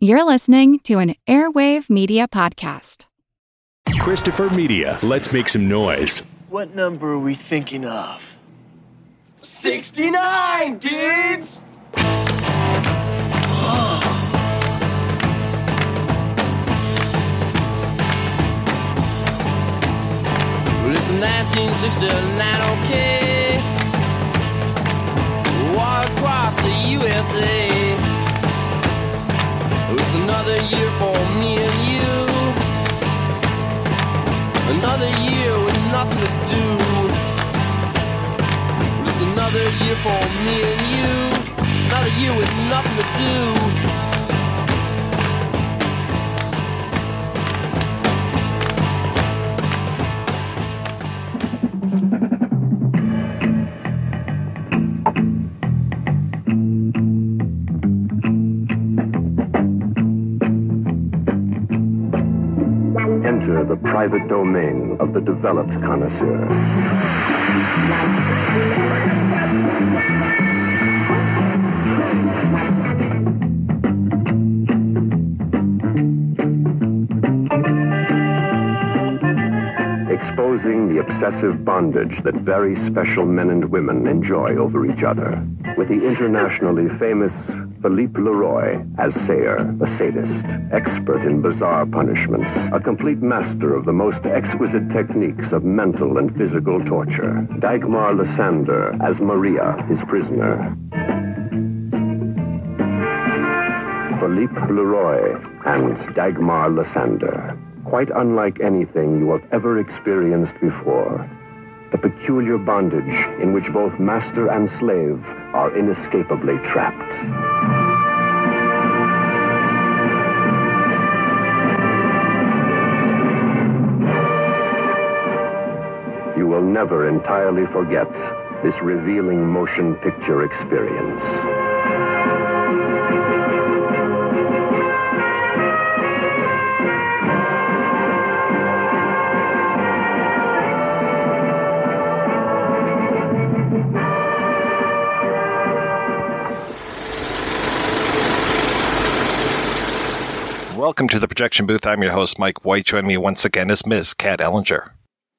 You're listening to an Airwave Media Podcast. Christopher Media, let's make some noise. What number are we thinking of? 69, dudes! Well, it's 1969, okay. Walk across the USA. It's another year for me and you. Another year with nothing to do. It's another year for me and you. Another year with nothing to do. Private domain of the developed connoisseur. Exposing the obsessive bondage that very special men and women enjoy over each other. With the internationally famous Philippe Leroy as Sayer, a sadist, expert in bizarre punishments, a complete master of the most exquisite techniques of mental and physical torture. Dagmar Lassander as Maria, his prisoner. Philippe Leroy and Dagmar Lassander. Quite unlike anything you have ever experienced before. The peculiar bondage in which both master and slave are inescapably trapped. You will never entirely forget this revealing motion picture experience. Welcome to the projection booth. I'm your host, Mike White. Joining me once again is Ms. Kat Ellinger.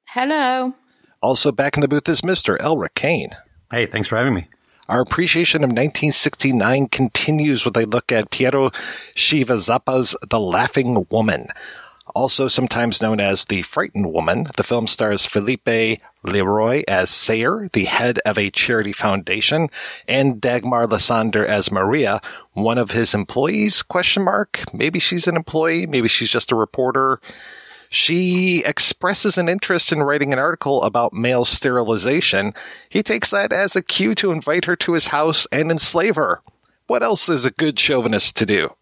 Hello. Also back in the booth is Mr. Elric Kane. Hey, thanks for having me. Our appreciation of 1969 continues with a look at Piero Schivazappa's The Laughing Woman. Also sometimes known as The Frightened Woman, the film stars Philippe Leroy as Sayer, the head of a charity foundation, and Dagmar Lassander as Maria, one of his employees, question mark. Maybe she's an employee, maybe she's just a reporter. She expresses an interest in writing an article about male sterilization. He takes that as a cue to invite her to his house and enslave her. What else is a good chauvinist to do?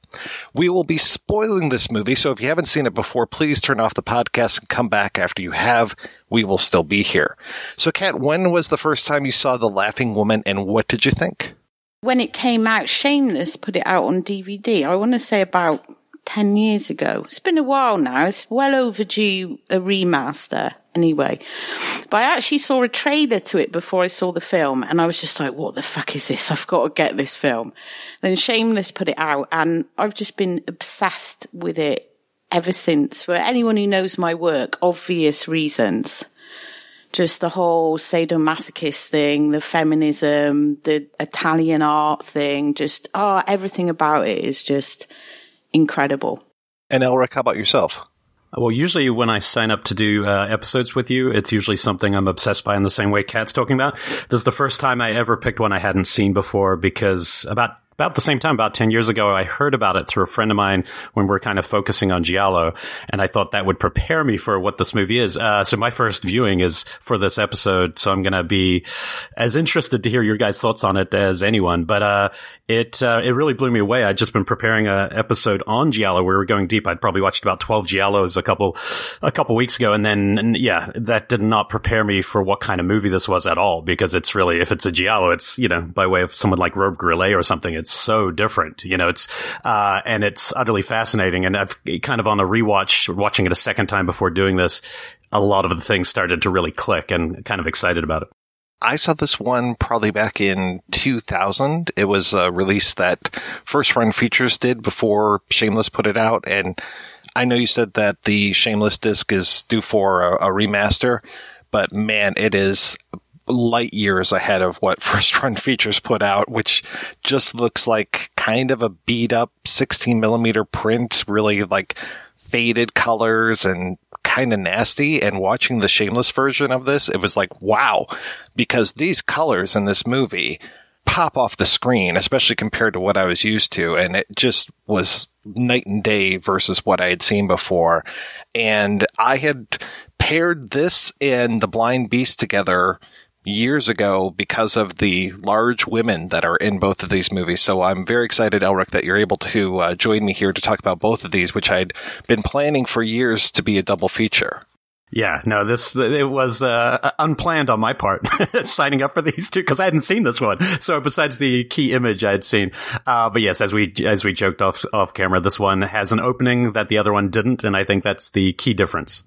We will be spoiling this movie, so if you haven't seen it before, please turn off the podcast and come back after you have. We will still be here. So, Kat, when was the first time you saw The Laughing Woman and what did you think? When it came out, Shameless put it out on DVD. I want to say about 10 years ago. It's been a while now. It's well overdue a remaster anyway. But I actually saw a trailer to it before I saw the film and I was just like, what the fuck is this? I've got to get this film. Then Shameless put it out and I've just been obsessed with it ever since. For anyone who knows my work, obvious reasons. Just the whole sadomasochist thing, the feminism, the Italian art thing, just, oh, everything about it is just incredible. And Elric, how about yourself? Well, usually when I sign up to do uh, episodes with you, it's usually something I'm obsessed by in the same way Kat's talking about. This is the first time I ever picked one I hadn't seen before because about about the same time, about 10 years ago, I heard about it through a friend of mine when we are kind of focusing on Giallo. And I thought that would prepare me for what this movie is. Uh, so my first viewing is for this episode. So I'm going to be as interested to hear your guys' thoughts on it as anyone. But, uh, it, uh, it really blew me away. I'd just been preparing an episode on Giallo where we were going deep. I'd probably watched about 12 Giallos a couple, a couple weeks ago. And then, and yeah, that did not prepare me for what kind of movie this was at all because it's really, if it's a Giallo, it's, you know, by way of someone like Robbe-Grillet or something, it's so different. You know, it's, uh, and it's utterly fascinating. And I've kind of on a rewatch, watching it a second time before doing this, a lot of the things started to really click and kind of excited about it. I saw this one probably back in 2000. It was a release that First Run Features did before Shameless put it out. And I know you said that the Shameless disc is due for a, a remaster, but man, it is light years ahead of what First Run Features put out, which just looks like kind of a beat up 16 millimeter print, really like faded colors and kind of nasty. And watching the Shameless version of this, it was like, wow, because these colors in this movie pop off the screen, especially compared to what I was used to. And it just was night and day versus what I had seen before. And I had paired this and The Blind Beast together years ago because of the large women that are in both of these movies. So I'm very excited, Elric, that you're able to uh, join me here to talk about both of these, which I'd been planning for years to be a double feature. Yeah, no, this it was uh, unplanned on my part signing up for these two because I hadn't seen this one. So besides the key image I had seen, uh, but yes, as we as we joked off off camera, this one has an opening that the other one didn't, and I think that's the key difference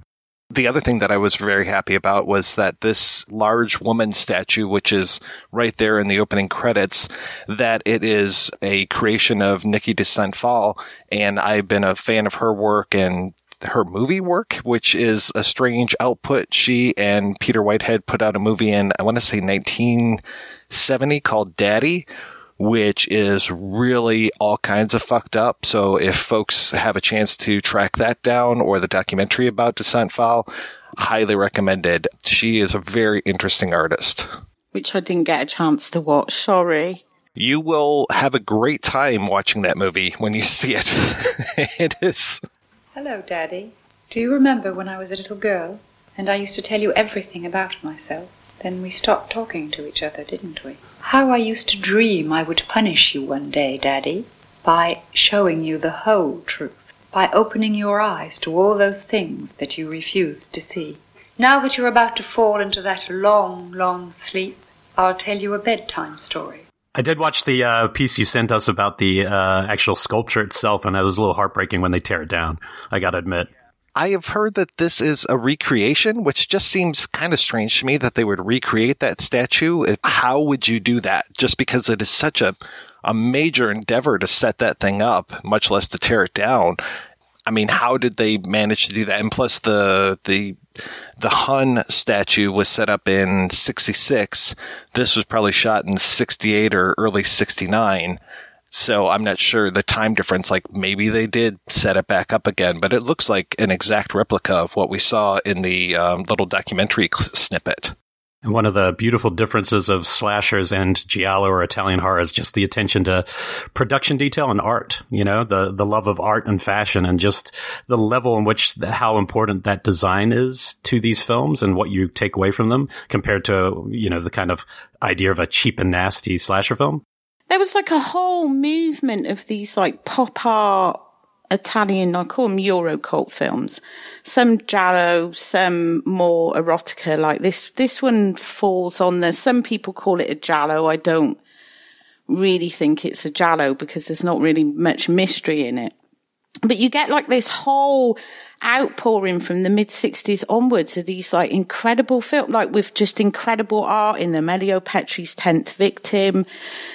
the other thing that I was very happy about was that this large woman statue, which is right there in the opening credits, that it is a creation of Niki de Saint Phalle. And I've been a fan of her work and her movie work, which is a strange output. She and Peter Whitehead put out a movie in, I want to say 1970 called Daddy, which is really all kinds of fucked up. So if folks have a chance to track that down or the documentary about de Saint Phalle, highly recommended. She is a very interesting artist. Which I didn't get a chance to watch. Sorry. You will have a great time watching that movie when you see it. it is. Hello, Daddy. Do you remember when I was a little girl and I used to tell you everything about myself? Then we stopped talking to each other, didn't we? How I used to dream I would punish you one day, Daddy, by showing you the whole truth, by opening your eyes to all those things that you refused to see. Now that you're about to fall into that long, long sleep, I'll tell you a bedtime story. I did watch the uh, piece you sent us about the uh, actual sculpture itself, and it was a little heartbreaking when they tear it down. I got to admit. I have heard that this is a recreation, which just seems kind of strange to me that they would recreate that statue. How would you do that? Just because it is such a, a major endeavor to set that thing up, much less to tear it down. I mean, how did they manage to do that? And plus the, the, the Hun statue was set up in 66. This was probably shot in 68 or early 69. So I'm not sure the time difference. Like maybe they did set it back up again, but it looks like an exact replica of what we saw in the um, little documentary snippet. And one of the beautiful differences of slashers and giallo or Italian horror is just the attention to production detail and art. You know, the the love of art and fashion, and just the level in which how important that design is to these films and what you take away from them compared to you know the kind of idea of a cheap and nasty slasher film there was like a whole movement of these like pop art Italian, I call them Euro cult films. Some giallo, some more erotica. Like this, this one falls on there. Some people call it a giallo. I don't really think it's a giallo because there's not really much mystery in it. But you get like this whole outpouring from the mid 60s onwards of these like incredible film, like with just incredible art in them. Elio Petri's 10th Victim,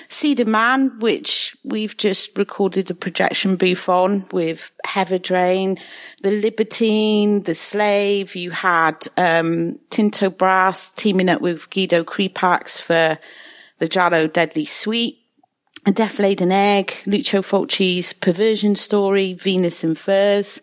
Cedar Man, which we've just recorded a projection booth on with Heather Drain, The Libertine, The Slave. You had, um, Tinto Brass teaming up with Guido Crepax for the Giallo Deadly Sweet. A Death Laden Egg, Lucio Fulci's Perversion Story, Venus in Furs,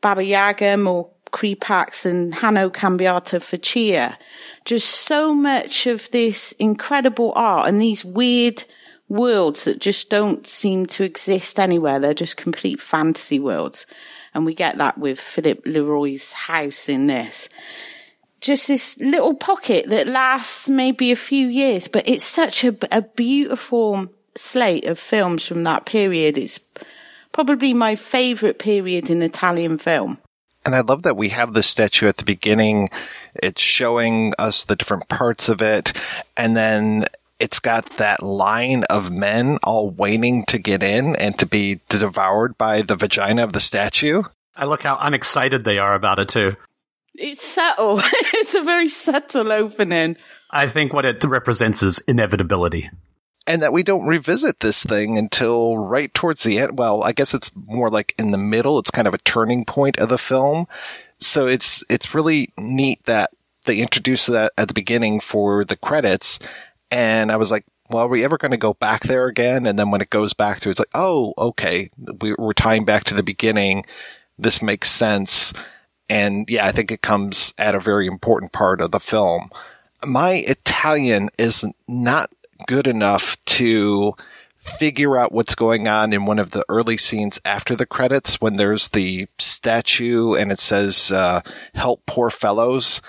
Baba Yaga, more Crepax and Hanno Cambiato Faccia. Just so much of this incredible art and these weird worlds that just don't seem to exist anywhere. They're just complete fantasy worlds. And we get that with Philippe Leroy's house in this. Just this little pocket that lasts maybe a few years, but it's such a, a beautiful slate of films from that period. It's probably my favorite period in Italian film. And I love that we have the statue at the beginning. It's showing us the different parts of it. And then it's got that line of men all waiting to get in and to be devoured by the vagina of the statue. I look how unexcited they are about it too. It's subtle. it's a very subtle opening. I think what it represents is inevitability. And that we don't revisit this thing until right towards the end. Well, I guess it's more like in the middle. It's kind of a turning point of the film. So it's, it's really neat that they introduced that at the beginning for the credits. And I was like, well, are we ever going to go back there again? And then when it goes back to, it's like, oh, okay, we, we're tying back to the beginning. This makes sense. And yeah, I think it comes at a very important part of the film. My Italian is not good enough to figure out what's going on in one of the early scenes after the credits when there's the statue and it says, uh, help poor fellows.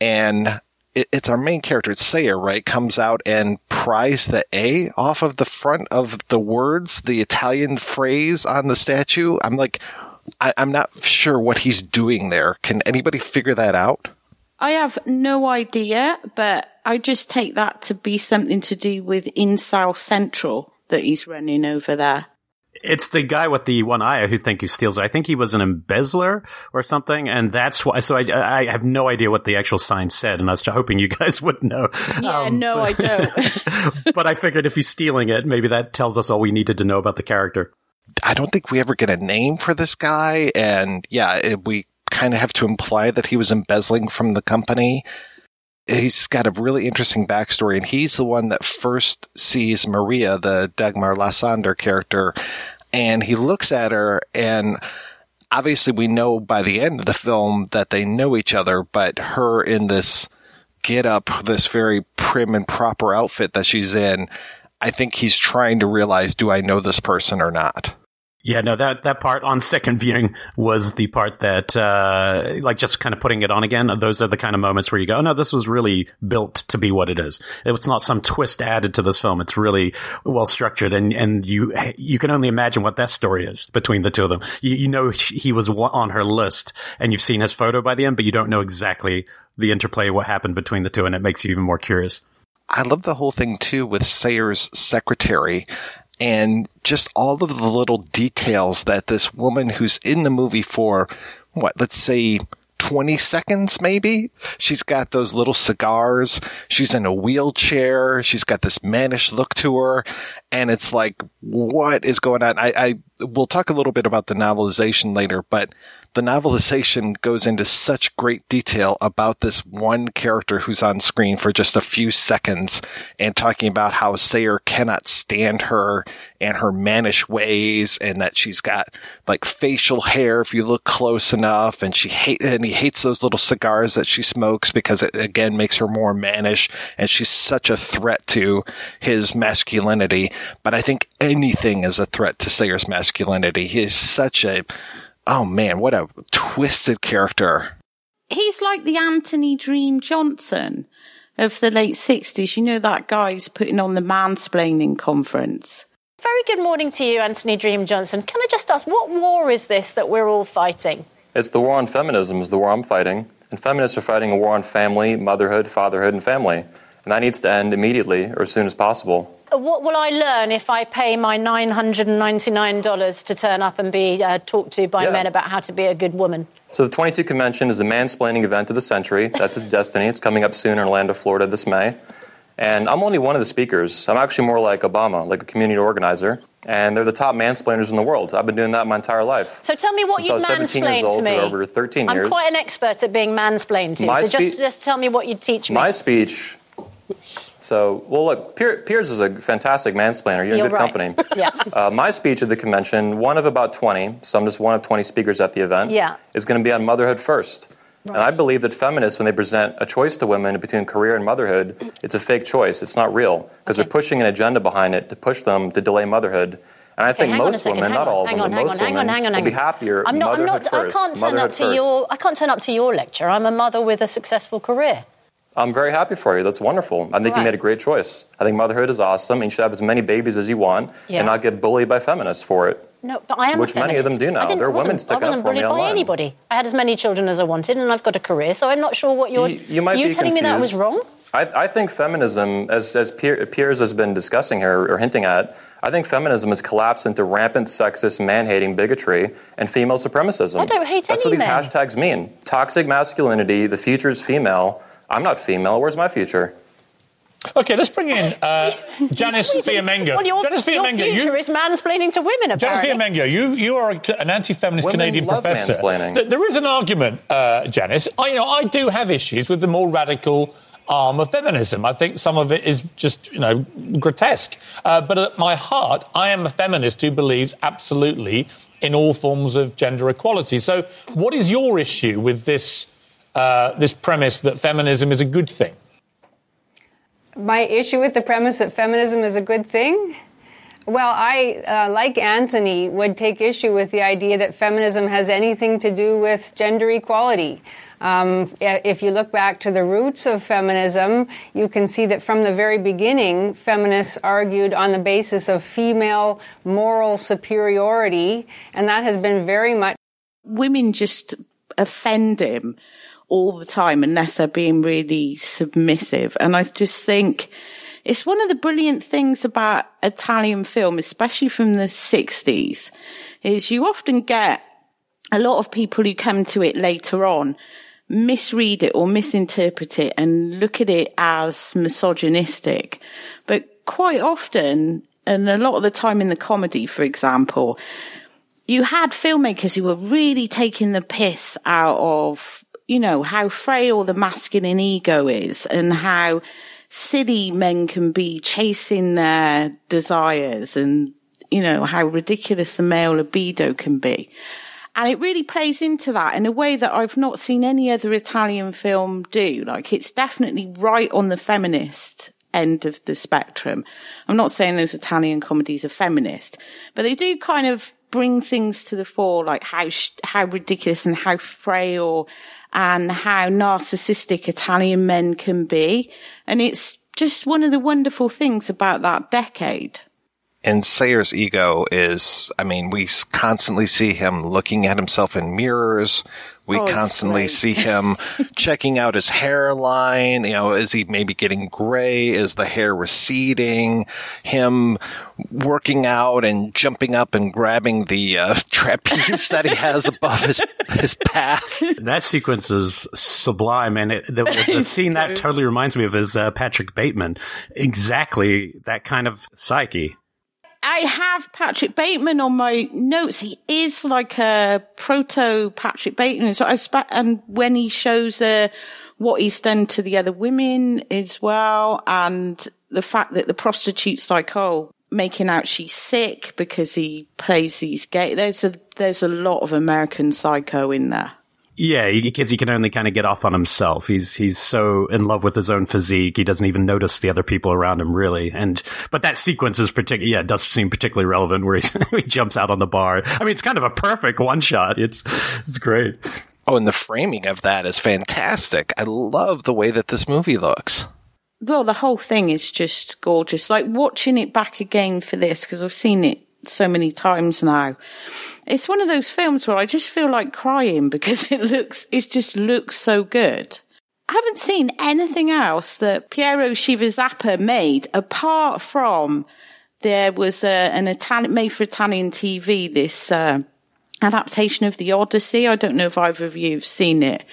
And it, it's our main character, it's Sayer, right? Comes out and pries the A off of the front of the words, the Italian phrase on the statue. I'm like, I, I'm not sure what he's doing there. Can anybody figure that out? I have no idea, but I just take that to be something to do with in South Central that he's running over there. It's the guy with the one eye who think he steals it. I think he was an embezzler or something, and that's why. So I, I have no idea what the actual sign said, and I was hoping you guys would know. Yeah, Um, no, I don't. but I figured if he's stealing it, maybe that tells us all we needed to know about the character. I don't think we ever get a name for this guy. And yeah, it, we kind of have to imply that he was embezzling from the company. He's got a really interesting backstory, and he's the one that first sees Maria, the Dagmar Lassander character, and he looks at her, and obviously we know by the end of the film that they know each other, but her in this get up, this very prim and proper outfit that she's in, I think he's trying to realize, do I know this person or not? Yeah, no, that, that part on second viewing was the part that, uh, like just kind of putting it on again. Those are the kind of moments where you go, oh no, this was really built to be what it is. It's not some twist added to this film. It's really well structured and, and you, you can only imagine what that story is between the two of them. You, you know, he was on her list and you've seen his photo by the end, but you don't know exactly the interplay, what happened between the two. And it makes you even more curious. I love the whole thing too with Sayer's secretary and just all of the little details that this woman who's in the movie for what, let's say 20 seconds maybe. She's got those little cigars. She's in a wheelchair. She's got this mannish look to her. And it's like, what is going on? I, I we'll talk a little bit about the novelization later, but the novelization goes into such great detail about this one character who's on screen for just a few seconds and talking about how Sayer cannot stand her and her mannish ways and that she's got like facial hair if you look close enough and she hate and he hates those little cigars that she smokes because it again makes her more mannish and she's such a threat to his masculinity. But I think anything is a threat to Sayer's masculinity. He is such a oh man, what a twisted character. He's like the Anthony Dream Johnson of the late 60s. You know that guy who's putting on the mansplaining conference. Very good morning to you, Anthony Dream Johnson. Can I just ask, what war is this that we're all fighting? It's the war on feminism, is the war I'm fighting. And feminists are fighting a war on family, motherhood, fatherhood, and family. And that needs to end immediately or as soon as possible. What will I learn if I pay my $999 to turn up and be uh, talked to by Yeah. men about how to be a good woman? So the 22 convention is the mansplaining event of the century. That's its destiny. It's coming up soon in Orlando, Florida this May. And I'm only one of the speakers. I'm actually more like Obama, like a community organizer. And they're the top mansplainers in the world. I've been doing that my entire life. So tell me what Since you'd was 17 years old to me. for over 13 I'm years. quite an expert at being mansplained to. My so just, just tell me what you'd teach me. My speech. So, well, look, Pier- Piers is a fantastic mansplainer. You're in You're good right. company. yeah. Uh, my speech at the convention, one of about 20, so I'm just one of 20 speakers at the event, Yeah. is going to be on motherhood first. And I believe that feminists, when they present a choice to women between career and motherhood, it's a fake choice. It's not real because they're pushing an agenda behind it to push them to delay motherhood. And I Okay, think hang on a most women, hang not on, all of them, on, but most on, hang women on, hang on, will be happier I'm not, I'm motherhood not, I first. can't turn up to first. your, I can't turn up to your lecture. I'm a mother with a successful career. I'm very happy for you. That's wonderful. I think Right. you made a great choice. I think motherhood is awesome. and You should have as many babies as you want Yeah. and not get bullied by feminists for it. No, but I am. Which many of them do now. There are women sticking I up wasn't for me bullied by anybody. I had as many children as I wanted, and I've got a career. So I'm not sure what you're. You, you might you be telling me that was wrong? I, I think feminism, as, as Pier, Piers has been discussing here or hinting at, I think feminism has collapsed into rampant sexist, man hating bigotry and female supremacism. I don't hate That's any what these men. hashtags mean. Toxic masculinity, the future is female. I'm not female. Where's my future? Okay, let's bring in uh, Janice Fiamengo. Well, your, Janice your Fiamengo, future you, is mansplaining to women, about Janice apparently. Fiamengo, you, you are an anti-feminist Women Canadian love professor. mansplaining. Th- There is an argument, uh, Janice. I, you know, I do have issues with the more radical arm of feminism. I think some of it is just, you know, grotesque. Uh, but at my heart, I am a feminist who believes absolutely in all forms of gender equality. So, what is your issue with this uh, this premise that feminism is a good thing? My issue with the premise that feminism is a good thing? Well, I, uh, like Anthony, would take issue with the idea that feminism has anything to do with gender equality. Um, if you look back to the roots of feminism, you can see that from the very beginning, feminists argued on the basis of female moral superiority, and that has been very much. Women just offend him all the time unless they're being really submissive. And I just think it's one of the brilliant things about Italian film, especially from the 60s, is you often get a lot of people who come to it later on misread it or misinterpret it and look at it as misogynistic. But quite often, and a lot of the time in the comedy, for example, you had filmmakers who were really taking the piss out of, you know, how frail the masculine ego is and how silly men can be chasing their desires and, you know, how ridiculous the male libido can be. And it really plays into that in a way that I've not seen any other Italian film do. Like it's definitely right on the feminist end of the spectrum. I'm not saying those Italian comedies are feminist, but they do kind of bring things to the fore, like how how ridiculous and how frail and how narcissistic Italian men can be, and it's just one of the wonderful things about that decade. And Sayer's ego is, I mean, we constantly see him looking at himself in mirrors. We Oh, constantly see him checking out his hairline. You know, is he maybe getting gray? Is the hair receding? Him working out and jumping up and grabbing the uh, trapeze that he has above his his path. That sequence is sublime, and it, the, the scene that totally reminds me of is uh, Patrick Bateman. Exactly that kind of psyche. I have Patrick Bateman on my notes. He is like a proto Patrick Bateman. So I and when he shows uh, what he's done to the other women as well, and the fact that the prostitute's like, oh, making out she's sick because he plays these gay. There's a there's a lot of American Psycho in there. Yeah, he, kids, he can only kind of get off on himself. He's he's so in love with his own physique, he doesn't even notice the other people around him, really. And but that sequence is particular. Yeah, it does seem particularly relevant where he, he jumps out on the bar. I mean, it's kind of a perfect one shot. It's it's great. Oh, and the framing of that is fantastic. I love the way that this movie looks. Well, the whole thing is just gorgeous. Like watching it back again for this because I've seen it so many times now. It's one of those films where I just feel like crying because it looks, it just looks so good. I haven't seen anything else that Piero Schivazappa made apart from there was a, an Italian, made for Italian TV, this, uh, adaptation of the Odyssey. I don't know if either of you have seen it.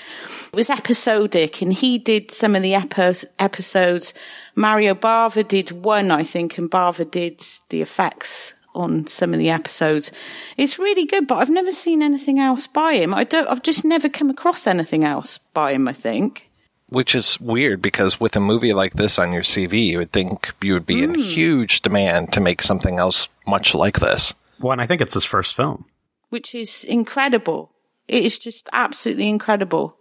It was episodic and he did some of the epi- episodes. Mario Bava did one, I think, and Bava did the effects on some of the episodes. It's really good, but I've never seen anything else by him. I don't, I've just never come across anything else by him, I think. Which is weird because with a movie like this on your CV, you would think you would be in hmm. huge demand to make something else much like this. Well, and I think it's his first film. which is incredible. It is just absolutely incredible.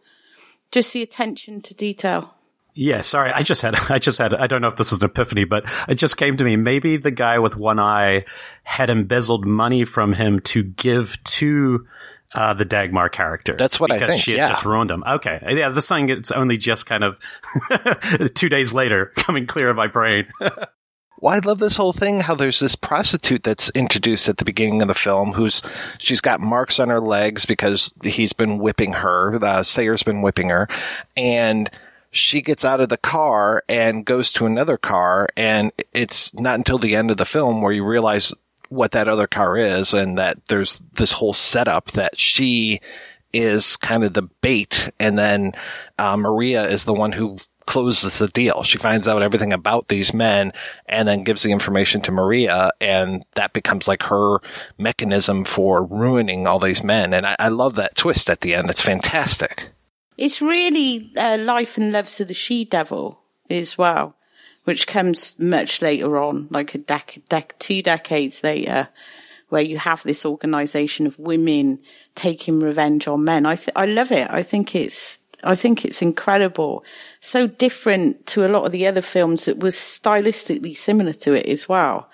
Just the attention to detail. Yeah, sorry. I just had, I just had, I don't know if this is an epiphany, but it just came to me. Maybe the guy with one eye had embezzled money from him to give to uh, the Dagmar character. That's what I because think, She had yeah. just ruined him. Okay. Yeah, this thing, it's only just kind of two days later coming clear in my brain. Well, I love this whole thing. How there's this prostitute that's introduced at the beginning of the film, who's she's got marks on her legs because he's been whipping her. Uh, Sayer's been whipping her, and she gets out of the car and goes to another car, and it's not until the end of the film where you realize what that other car is, and that there's this whole setup that she is kind of the bait, and then uh, Maria is the one who closes the deal. She finds out everything about these men and then gives the information to Maria, and that becomes like her mechanism for ruining all these men. And I, I love that twist at the end. It's fantastic. It's really uh, Life and Loves of the She Devil as well, which comes much later on, like a dec- dec- two decades later, where you have this organization of women taking revenge on men. I th- I love it. I think it's I think it's incredible. So different to a lot of the other films that was stylistically similar to it as well.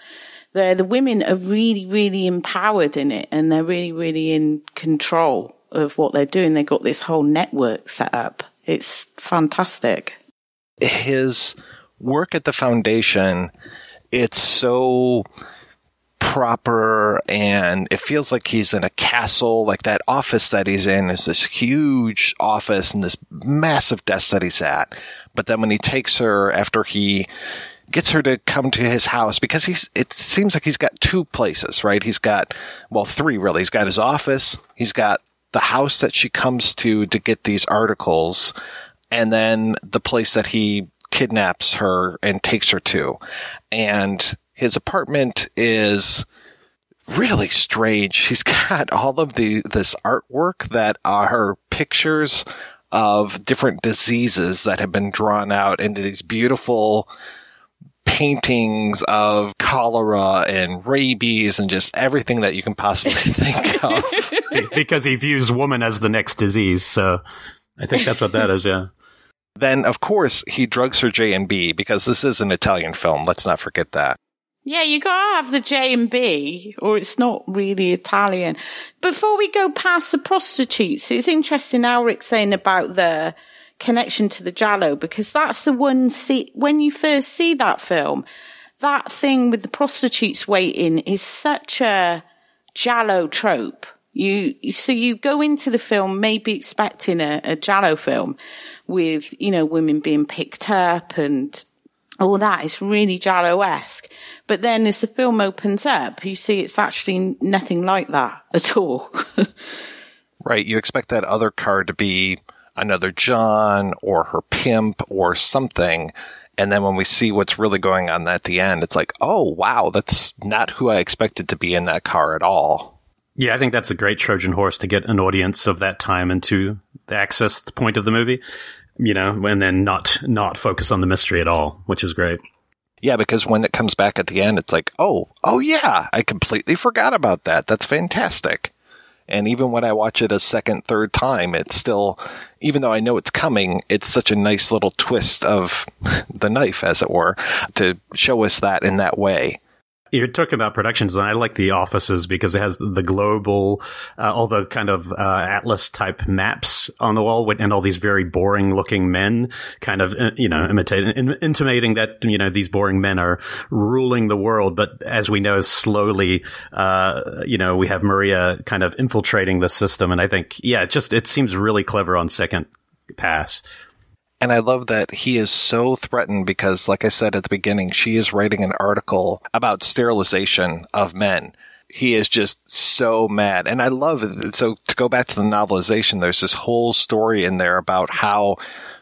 The the women are really really empowered in it, and they're really really in control of what they're doing. They've got this whole network set up. It's fantastic. His work at the foundation, it's so proper and it feels like he's in a castle. Like that office that he's in is this huge office and this massive desk that he's at. But then when he takes her after he gets her to come to his house because he's it seems like he's got two places, right? He's got well, three really. He's got his office, he's got the house that she comes to to get these articles, and then the place that he kidnaps her and takes her to. And his apartment is really strange. He's got all of the this artwork that are pictures of different diseases that have been drawn out into these beautiful paintings of cholera and rabies and just everything that you can possibly think of. because he views woman as the next disease. So I think that's what that is. Yeah. Then, of course, he drugs her J and B because this is an Italian film. Let's not forget that. Yeah, you gotta have the J and B, or it's not really Italian. Before we go past the prostitutes, it's interesting now Rick's saying about the connection to the Giallo because that's the one see when you first see that film, that thing with the prostitutes waiting is such a Giallo trope. You so you go into the film maybe expecting a, a Giallo film with you know women being picked up and all that is really Giallo esque. But then as the film opens up, you see it's actually nothing like that at all. right. You expect that other car to be another John or her pimp or something. And then when we see what's really going on at the end, it's like, oh, wow, that's not who I expected to be in that car at all. Yeah, I think that's a great Trojan horse to get an audience of that time into the access point of the movie, you know, and then not not focus on the mystery at all, which is great. Yeah, because when it comes back at the end, it's like, oh, oh yeah, I completely forgot about that. That's fantastic. And even when I watch it a second, third time, it's still, even though I know it's coming, it's such a nice little twist of the knife, as it were, to show us that in that way. You're talking about productions, and I like the offices because it has the global, uh, all the kind of uh, atlas type maps on the wall, and all these very boring looking men, kind of uh, you know imitating, intimating that you know these boring men are ruling the world. But as we know, slowly, uh, you know, we have Maria kind of infiltrating the system, and I think yeah, it just it seems really clever on second pass. And I love that he is so threatened because, like I said at the beginning, she is writing an article about sterilization of men. He is just so mad. And I love it. So to go back to the novelization, there's this whole story in there about how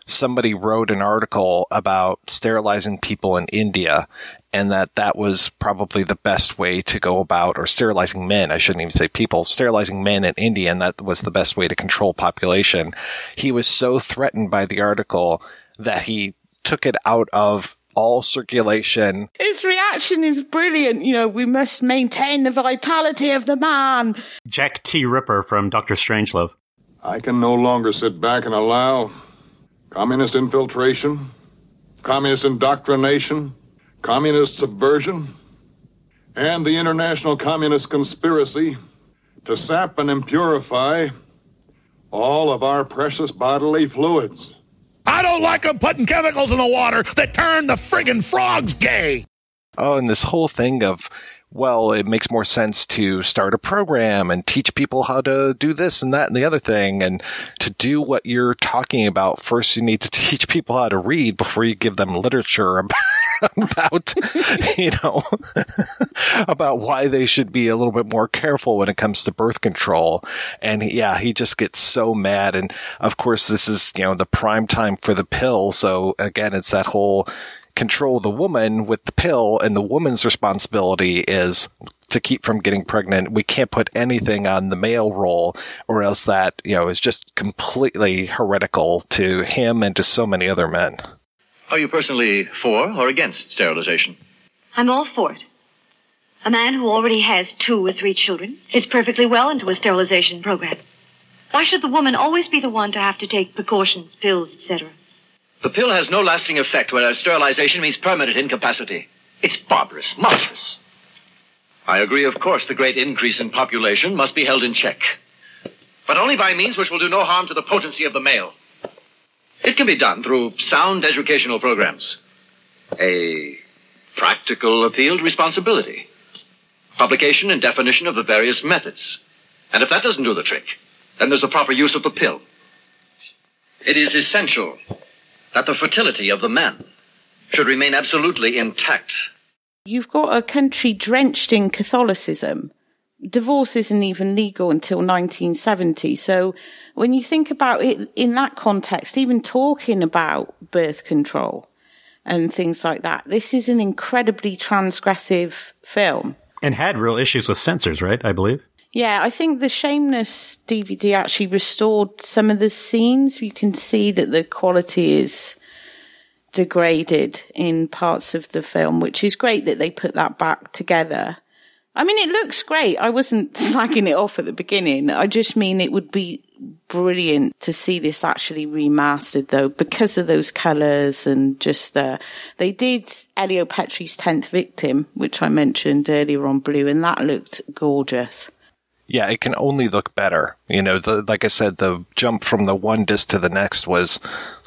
somebody wrote an article about sterilizing people in India and that that was probably the best way to go about, or sterilizing men, I shouldn't even say people, sterilizing men in India, and that was the best way to control population. He was so threatened by the article that he took it out of all circulation. His reaction is brilliant. You know, we must maintain the vitality of the man. Jack D. Ripper from Doctor Strangelove. I can no longer sit back and allow communist infiltration, communist indoctrination, communist subversion, and the international communist conspiracy to sap and impurify all of our precious bodily fluids. I don't like them putting chemicals in the water that turn the friggin' frogs gay. Oh, and this whole thing of well, it makes more sense to start a program and teach people how to do this and that and the other thing. And to do what you're talking about, first you need to teach people how to read before you give them literature about, you know, about why they should be a little bit more careful when it comes to birth control. And yeah, he just gets so mad. And of course, this is, you know, the prime time for the pill. So again, it's that whole, control the woman with the pill and the woman's responsibility is to keep from getting pregnant. We can't put anything on the male role or else that, you know, is just completely heretical to him and to so many other men. Are you personally for or against sterilization? I'm all for it. A man who already has two or three children fits perfectly well into a sterilization program. Why should the woman always be the one to have to take precautions, pills, etc.? The pill has no lasting effect, whereas sterilization means permanent incapacity. It's barbarous, monstrous. I agree, of course, the great increase in population must be held in check. But only by means which will do no harm to the potency of the male. It can be done through sound educational programs. A practical appeal to responsibility. Publication and definition of the various methods. And if that doesn't do the trick, then there's the proper use of the pill. It is essential that the fertility of the men should remain absolutely intact. You've got a country drenched in Catholicism. Divorce isn't even legal until 1970. So when you think about it in that context, even talking about birth control and things like that, this is an incredibly transgressive film. And had real issues with censors, right? I believe. Yeah, I think the Shameless DVD actually restored some of the scenes. You can see that the quality is degraded in parts of the film, which is great that they put that back together. I mean, it looks great. I wasn't slagging it off at the beginning. I just mean it would be brilliant to see this actually remastered though, because of those colors and just the, they did Elio Petri's 10th victim, which I mentioned earlier on blue, and that looked gorgeous yeah, it can only look better. You know, the, like I said, the jump from the one disc to the next was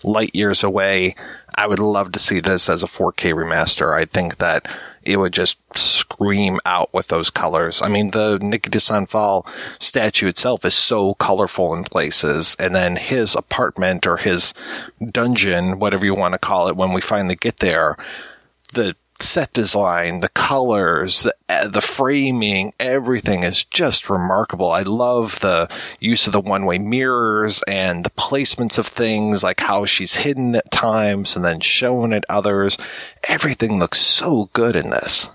light years away. I would love to see this as a 4K remaster. I think that it would just scream out with those colors. I mean, the Niki de Saint-Phalle statue itself is so colorful in places. And then his apartment or his dungeon, whatever you want to call it, when we finally get there, the set design, the colors, the, uh, the, framing, everything is just remarkable. I love the use of the one way mirrors and the placements of things, like how she's hidden at times and then shown at others. Everything looks so good in this.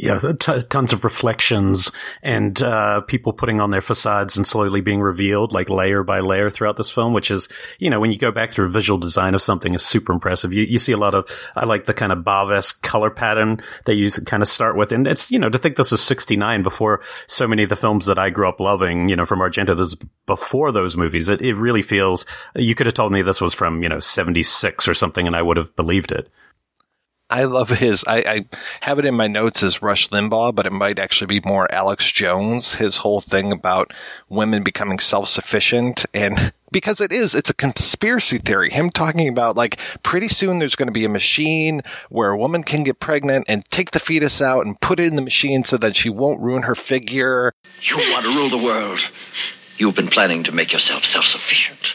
Yeah, t- tons of reflections and uh, people putting on their facades and slowly being revealed, like layer by layer throughout this film. Which is, you know, when you go back through visual design of something, is super impressive. You you see a lot of, I like the kind of Bava color pattern that you kind of start with, and it's you know to think this is '69 before so many of the films that I grew up loving, you know, from Argento. This is before those movies. It it really feels. You could have told me this was from you know '76 or something, and I would have believed it. I love his. I, I, have it in my notes as Rush Limbaugh, but it might actually be more Alex Jones. His whole thing about women becoming self sufficient, and because it is, it's a conspiracy theory. Him talking about like pretty soon there's going to be a machine where a woman can get pregnant and take the fetus out and put it in the machine so that she won't ruin her figure. You want to rule the world. You've been planning to make yourself self sufficient,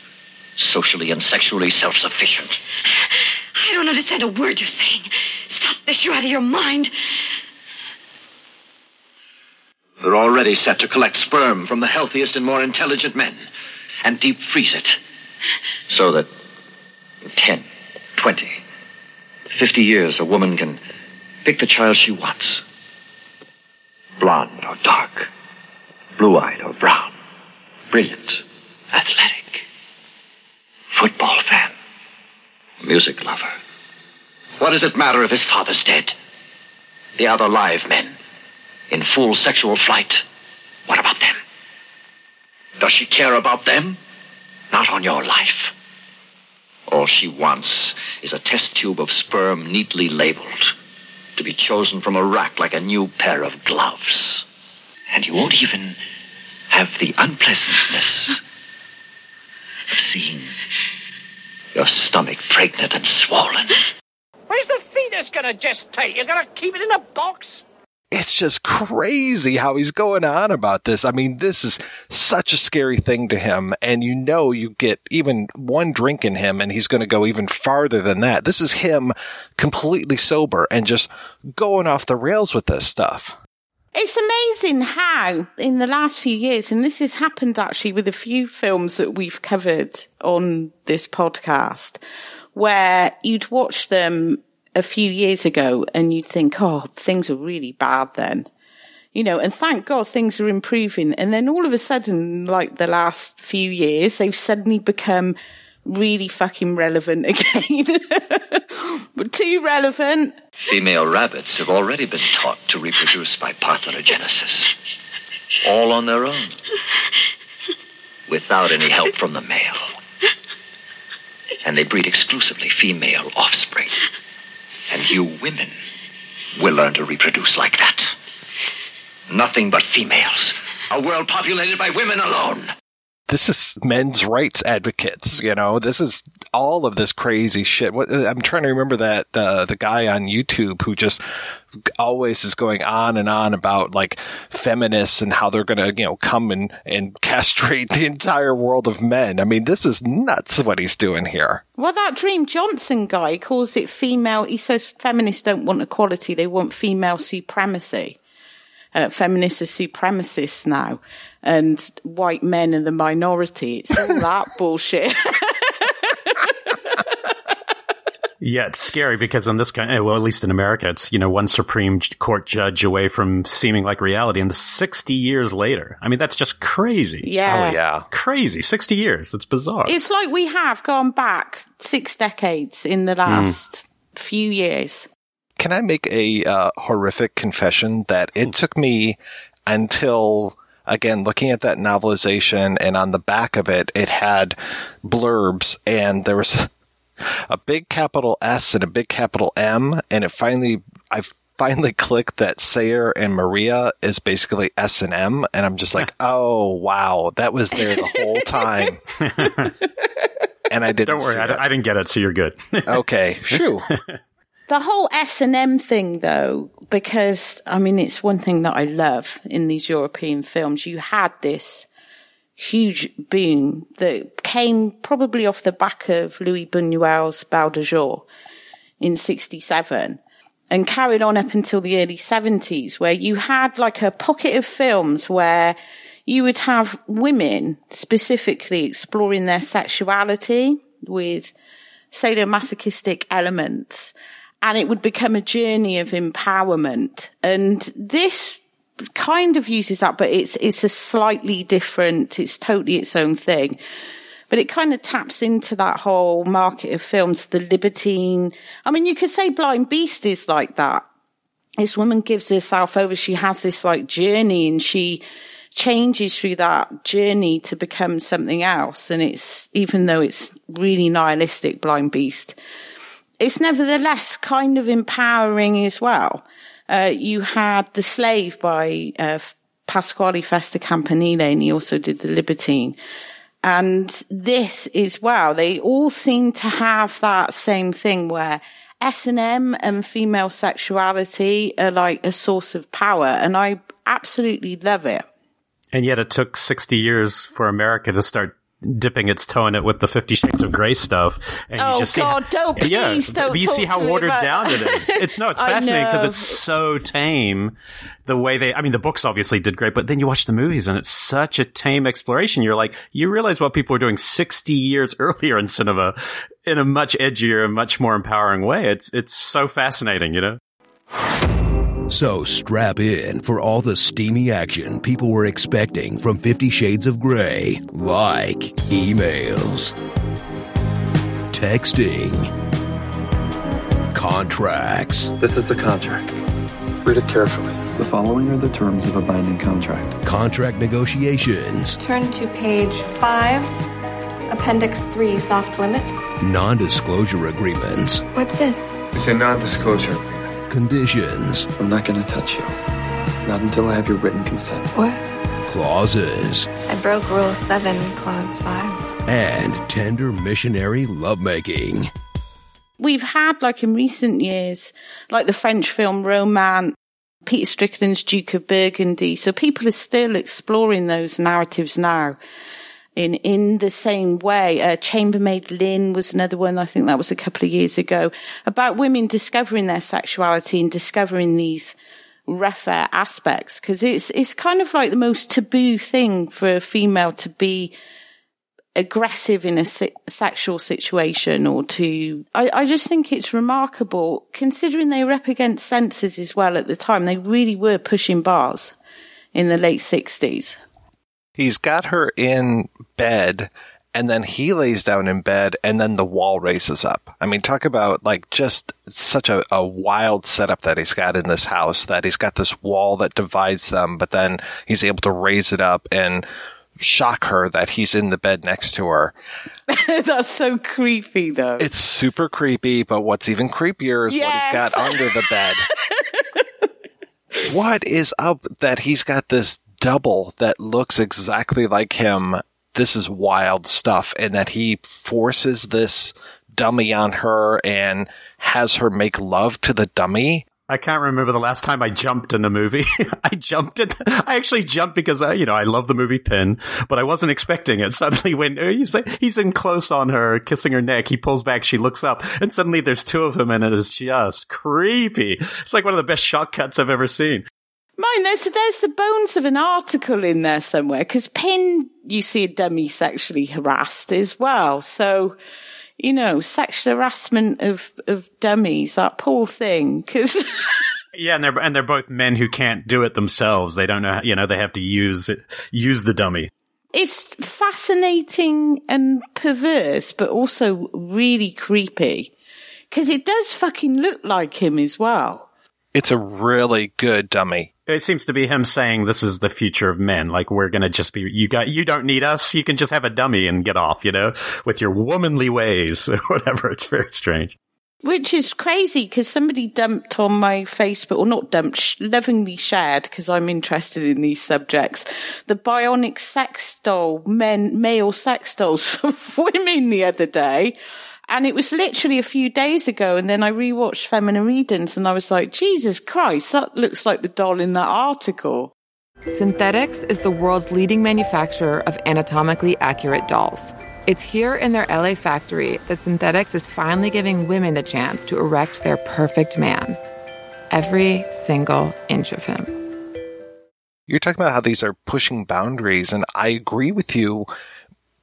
socially and sexually self sufficient. I don't understand a word you're saying. Stop this. You're out of your mind. They're already set to collect sperm from the healthiest and more intelligent men and deep freeze it. So that in 10, 20, 50 years, a woman can pick the child she wants blonde or dark, blue eyed or brown, brilliant, athletic, football fan music lover. What does it matter if his father's dead? The other live men, in full sexual flight, what about them? Does she care about them? Not on your life. All she wants is a test tube of sperm neatly labeled to be chosen from a rack like a new pair of gloves. And you won't even have the unpleasantness of seeing your stomach pregnant and swollen. Where's the fetus gonna gestate? You're gonna keep it in a box? it's just crazy how he's going on about this. I mean, this is such a scary thing to him. And you know, you get even one drink in him and he's going to go even farther than that. This is him completely sober and just going off the rails with this stuff. It's amazing how, in the last few years, and this has happened actually with a few films that we've covered on this podcast, where you'd watch them a few years ago and you'd think, oh, things are really bad then. You know, and thank God things are improving. And then all of a sudden, like the last few years, they've suddenly become really fucking relevant again. but too relevant. Female rabbits have already been taught to reproduce by parthenogenesis. All on their own. Without any help from the male. And they breed exclusively female offspring. And you women will learn to reproduce like that. Nothing but females. A world populated by women alone. This is men's rights advocates, you know. This is all of this crazy shit. What, I'm trying to remember that uh, the guy on YouTube who just always is going on and on about like feminists and how they're going to, you know, come and, and castrate the entire world of men. I mean, this is nuts what he's doing here. Well, that Dream Johnson guy calls it female. He says feminists don't want equality; they want female supremacy. Uh, feminists are supremacists now, and white men are the minority. It's all that bullshit. Yeah, it's scary because in this kind, eh, well, at least in America, it's you know one Supreme Court judge away from seeming like reality, and sixty years later, I mean that's just crazy. Yeah. Oh yeah, crazy. Sixty years. It's bizarre. It's like we have gone back six decades in the last few years. Can I make a uh, horrific confession that it took me until again looking at that novelization and on the back of it it had blurbs and there was a big capital S and a big capital M. And it finally I finally clicked that Sayer and Maria is basically S and M. And I'm just like oh wow. That was there the whole time. And I didn't Don't worry, I. I didn't get it, so you're good. okay shoo The whole S and M thing, though, because I mean, it's one thing that I love in these European films. You had this huge boom that came probably off the back of Louis Buñuel's Belle de Jour in '67 and carried on up until the early 70s, where you had like a pocket of films where you would have women specifically exploring their sexuality with sadomasochistic elements and it would become a journey of empowerment. And this kind of uses that, but it's, it's a slightly different, it's totally its own thing. But it kind of taps into that whole market of films, the libertine. I mean, you could say Blind Beast is like that. This woman gives herself over. She has this like journey and she changes through that journey to become something else. And it's, even though it's really nihilistic, Blind Beast, it's nevertheless kind of empowering as well. Uh, you had The Slave by uh, Pasquale Festa Campanile, and he also did The Libertine. And this is wow, they all seem to have that same thing where S&M and female sexuality are like a source of power, and I absolutely love it. And yet it took 60 years for America to start dipping its toe in it with the Fifty Shades of Grey stuff. And oh you just God, see, don't please yeah, don't. But you see how watered down it is. It's no, it's fascinating because it's so tame. The way they, I mean, the books obviously did great, but then you watch the movies and it's such a tame exploration. You're like, you realize what people were doing 60 years earlier in cinema in a much edgier and much more empowering way. It's, it's so fascinating, you know? So strap in for all the steamy action people were expecting from Fifty Shades of Grey, like emails, texting, contracts, This is the contract. Read it carefully. The following are the terms of a binding contract. contract negotiations, Turn to page 5, Appendix 3, Soft Limits. non disclosure agreements, What's this? It's a non-disclosure agreement. Conditions, I'm not going to touch you. Not until I have your written consent. What? clauses, I broke Rule 7, Clause 5. and tender missionary lovemaking. We've had like in recent years, like the French film Romance, Peter Strickland's Duke of Burgundy. So people are still exploring those narratives now in in the same way. Uh, Chambermaid Lynn was another one. I think that was a couple of years ago about women discovering their sexuality and discovering these rougher aspects because it's it's kind of like the most taboo thing for a female to be aggressive in a si- sexual situation or to I, I just think it's remarkable considering they were up against censors as well at the time they really were pushing bars in the late 60s He's got her in bed and then he lays down in bed and then the wall raises up. I mean, talk about like just such a, a wild setup that he's got in this house that he's got this wall that divides them, but then he's able to raise it up and shock her that he's in the bed next to her. that's so creepy though It's super creepy, but what's even creepier is what he's got under the bed. what is up that he's got this double that looks exactly like him? This is wild stuff. And that he forces this dummy on her and has her make love to the dummy. I can't remember the last time I jumped in a movie. I jumped it. I actually jumped because I, you know, I love the movie Pin, but I wasn't expecting it. Suddenly, when uh, he's he's in close on her, kissing her neck, he pulls back, she looks up, and suddenly there's two of them, and it is just creepy. It's like one of the best shot cuts I've ever seen. Mine, there's there's the bones of an article in there somewhere because Pin, you see a dummy sexually harassed as well. So, you know, sexual harassment of of dummies, that poor thing. Because Yeah, and they're and they're both men who can't do it themselves. They don't know, how, you know, they have to use it, use the dummy. it's fascinating and perverse, but also really creepy. Because it does fucking look like him as well. It's a really good dummy. It seems to be him saying this is the future of men. Like we're gonna just be you got you don't need us. You can just have a dummy and get off. You know, with your womanly ways or whatever. It's very strange. Which is crazy because somebody dumped on my Facebook, or not dumped, sh- lovingly shared because I'm interested in these subjects, the bionic sex doll, men, male sex dolls for women the other day. And it was literally a few days ago. And then I rewatched Femina Ridens and I was like, Jesus Christ, that looks like the doll in that article. Sinthetics is the world's leading manufacturer of anatomically accurate dolls. It's here in their LA factory that Sinthetics is finally giving women the chance to erect their perfect man. Every single inch of him. You're talking about how these are pushing boundaries, and I agree with you.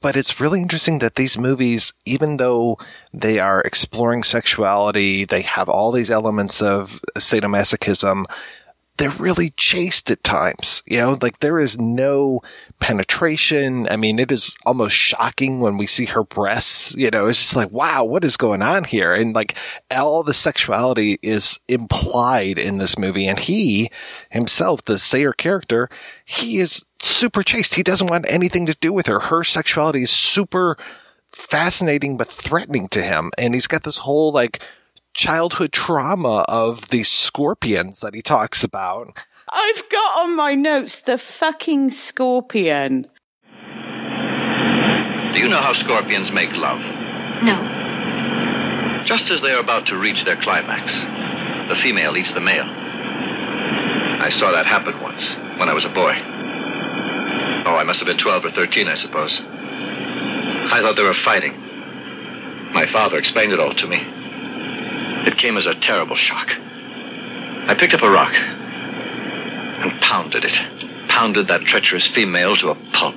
But it's really interesting that these movies, even though they are exploring sexuality, they have all these elements of sadomasochism, they're really chaste at times. You know, like there is no penetration. I mean, it is almost shocking when we see her breasts. You know, it's just like, wow, what is going on here? And like all the sexuality is implied in this movie. And he himself, the Sayer character, he is super chaste. He doesn't want anything to do with her. Her sexuality is super fascinating but threatening to him. And he's got this whole like childhood trauma of the scorpions that he talks about. I've got on my notes the fucking scorpion. Do you know how scorpions make love? No. Just as they are about to reach their climax, the female eats the male. I saw that happen once when I was a boy. Oh, I must have been 12 or 13, I suppose. I thought they were fighting. My father explained it all to me. It came as a terrible shock. I picked up a rock and pounded it. Pounded that treacherous female to a pulp.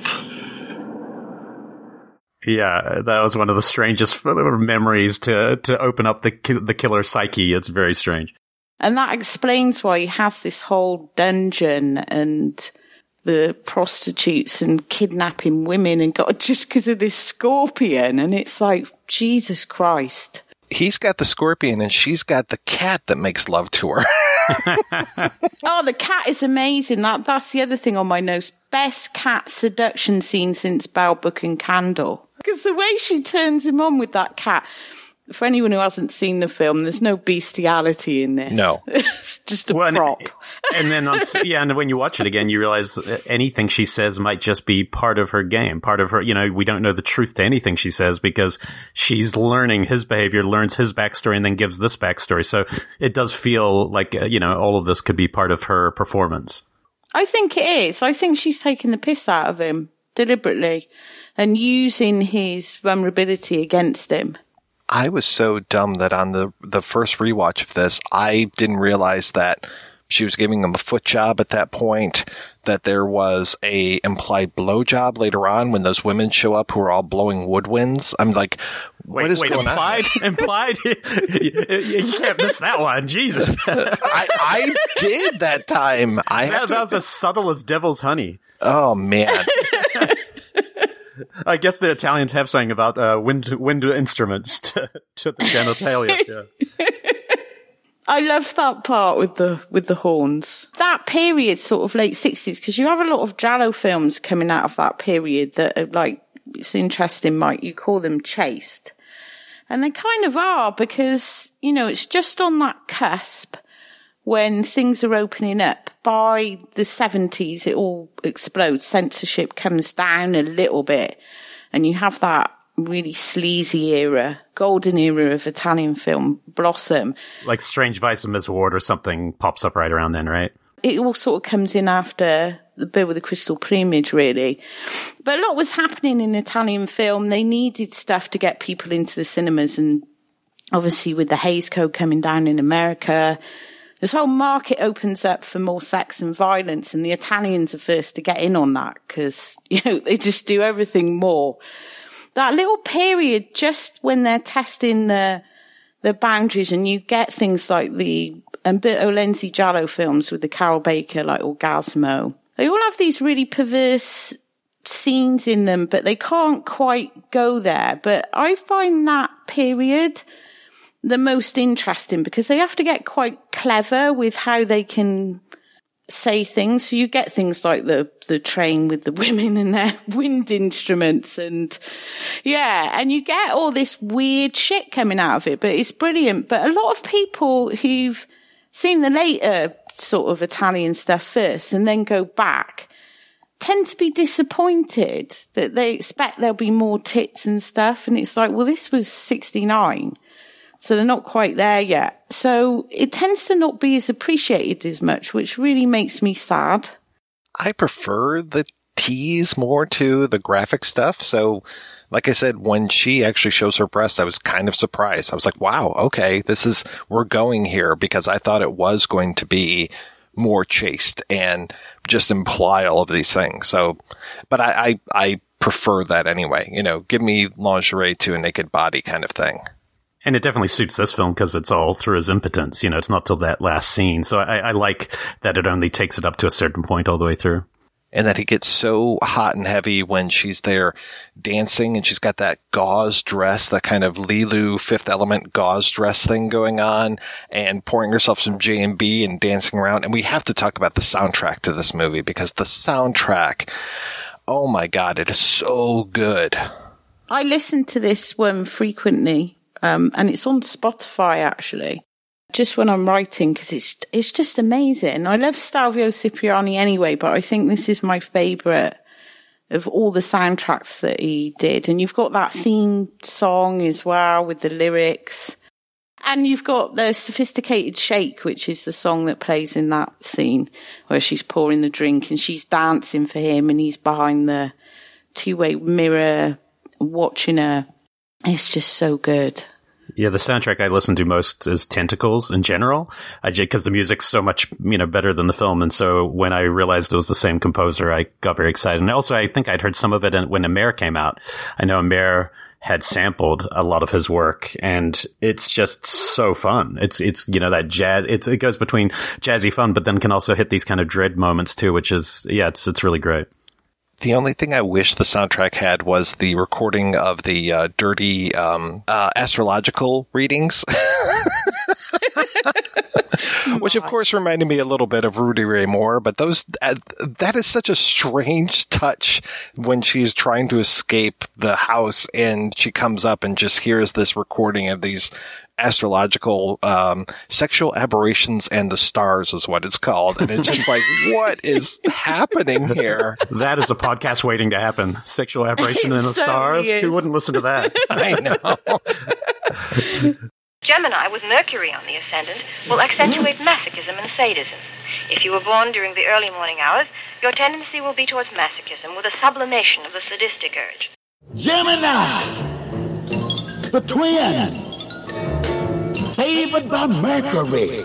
Yeah, that was one of the strangest memories to to open up the ki- the killer psyche. It's very strange. And that explains why he has this whole dungeon and the prostitutes and kidnapping women and got just because of this scorpion. And it's like, Jesus Christ. He's got the scorpion and she's got the cat that makes love to her. Oh, the cat is amazing. That that's the other thing on my notes. Best cat seduction scene since Bell Book and Candle. Because the way she turns him on with that cat. For anyone who hasn't seen the film, there's no bestiality in this. No. it's just a prop. and then on, yeah, and when you watch it again, you realize anything she says might just be part of her game, part of her. You know, we don't know the truth to anything she says because she's learning his behavior, learns his backstory, and then gives this backstory. So it does feel like uh, you know all of this could be part of her performance. I think it is. I think she's taking the piss out of him deliberately and using his vulnerability against him. I was so dumb that on the the first rewatch of this, I didn't realize that she was giving him a foot job at that point. That there was a implied blow job later on when those women show up who are all blowing woodwinds. I'm like, what wait, is wait, going implied, on? implied. you, can't miss that one, Jesus. I, I did that time. I that, that was as subtle as devil's honey. Oh man. I guess the Italians have something about uh, wind wind instruments to, to the genitalia. Yeah. I love that part with the with the horns. That period, sort of late sixties, because you have a lot of Giallo films coming out of that period that are like it's interesting, Mike. You call them chaste, and they kind of are because you know it's just on that cusp when things are opening up. By the seventies, it all explodes. Censorship comes down a little bit, and you have that really sleazy era, golden era of Italian film blossom. Like Strange Vice of Miss Ward or something pops up right around then, right? It all sort of comes in after the Bird with the Crystal Plumage, really. But a lot was happening in Italian film. They needed stuff to get people into the cinemas, and obviously with the Hays Code coming down in America, this whole market opens up for more sex and violence, and the Italians are first to get in on that because you know they just do everything more that little period just when they're testing the the boundaries and you get things like the Umberto Lenzi Giallo films with the Carroll Baker like Orgasmo. They all have these really perverse scenes in them, but they can't quite go there. But I find that period the most interesting because they have to get quite clever with how they can say things. So you get things like the, the train with the women and their wind instruments and yeah, and you get all this weird shit coming out of it, but it's brilliant. But a lot of people who've seen the later sort of Italian stuff first and then go back tend to be disappointed that they expect there'll be more tits and stuff. And it's like, well, this was 69. So they're not quite there yet. So it tends to not be as appreciated as much, which really makes me sad. I prefer the tease more to the graphic stuff. So, like I said, when she actually shows her breasts, I was kind of surprised. I was like, wow, okay, this is, we're going here because I thought it was going to be more chaste and just imply all of these things. So, but I, I, I prefer that anyway. You know, give me lingerie to a naked body kind of thing. And it definitely suits this film because it's all through his impotence. You know, it's not till that last scene. So I, I like that it only takes it up to a certain point all the way through. And that he gets so hot and heavy when she's there dancing and she's got that gauze dress, that kind of Leeloo fifth element gauze dress thing going on and pouring herself some J and B and dancing around. And we have to talk about the soundtrack to this movie because the soundtrack, oh my God, it is so good. I listen to this one frequently um, and it's on Spotify actually. Just when I'm writing, because it's it's just amazing. I love Stelvio Cipriani anyway, but I think this is my favourite of all the soundtracks that he did. And you've got that theme song as well with the lyrics. And you've got the sophisticated shake, which is the song that plays in that scene where she's pouring the drink and she's dancing for him and he's behind the two way mirror watching her. It's just so good. Yeah, the soundtrack I listen to most is Tentacles in general, because the music's so much you know better than the film. And so when I realized it was the same composer, I got very excited. And also, I think I'd heard some of it when Amer came out. I know Amer had sampled a lot of his work, and it's just so fun. It's it's you know that jazz. It's it goes between jazzy fun, but then can also hit these kind of dread moments too, which is yeah, it's it's really great. The only thing I wish the soundtrack had was the recording of the uh, dirty um, uh, astrological readings. Which, of course, reminded me a little bit of Rudy Ray Moore, but those uh, that is such a strange touch when she's trying to escape the house and she comes up and just hears this recording of these astrological um, sexual aberrations and the stars is what it's called and it's just like what is happening here That is a podcast waiting to happen. Sexual aberration in the certainly stars. is. Who wouldn't listen to that? i know Gemini with Mercury on the ascendant will accentuate masochism and sadism. If you were born during the early morning hours, your tendency will be towards masochism with a sublimation of the sadistic urge. Gemini, the twins, favored by Mercury.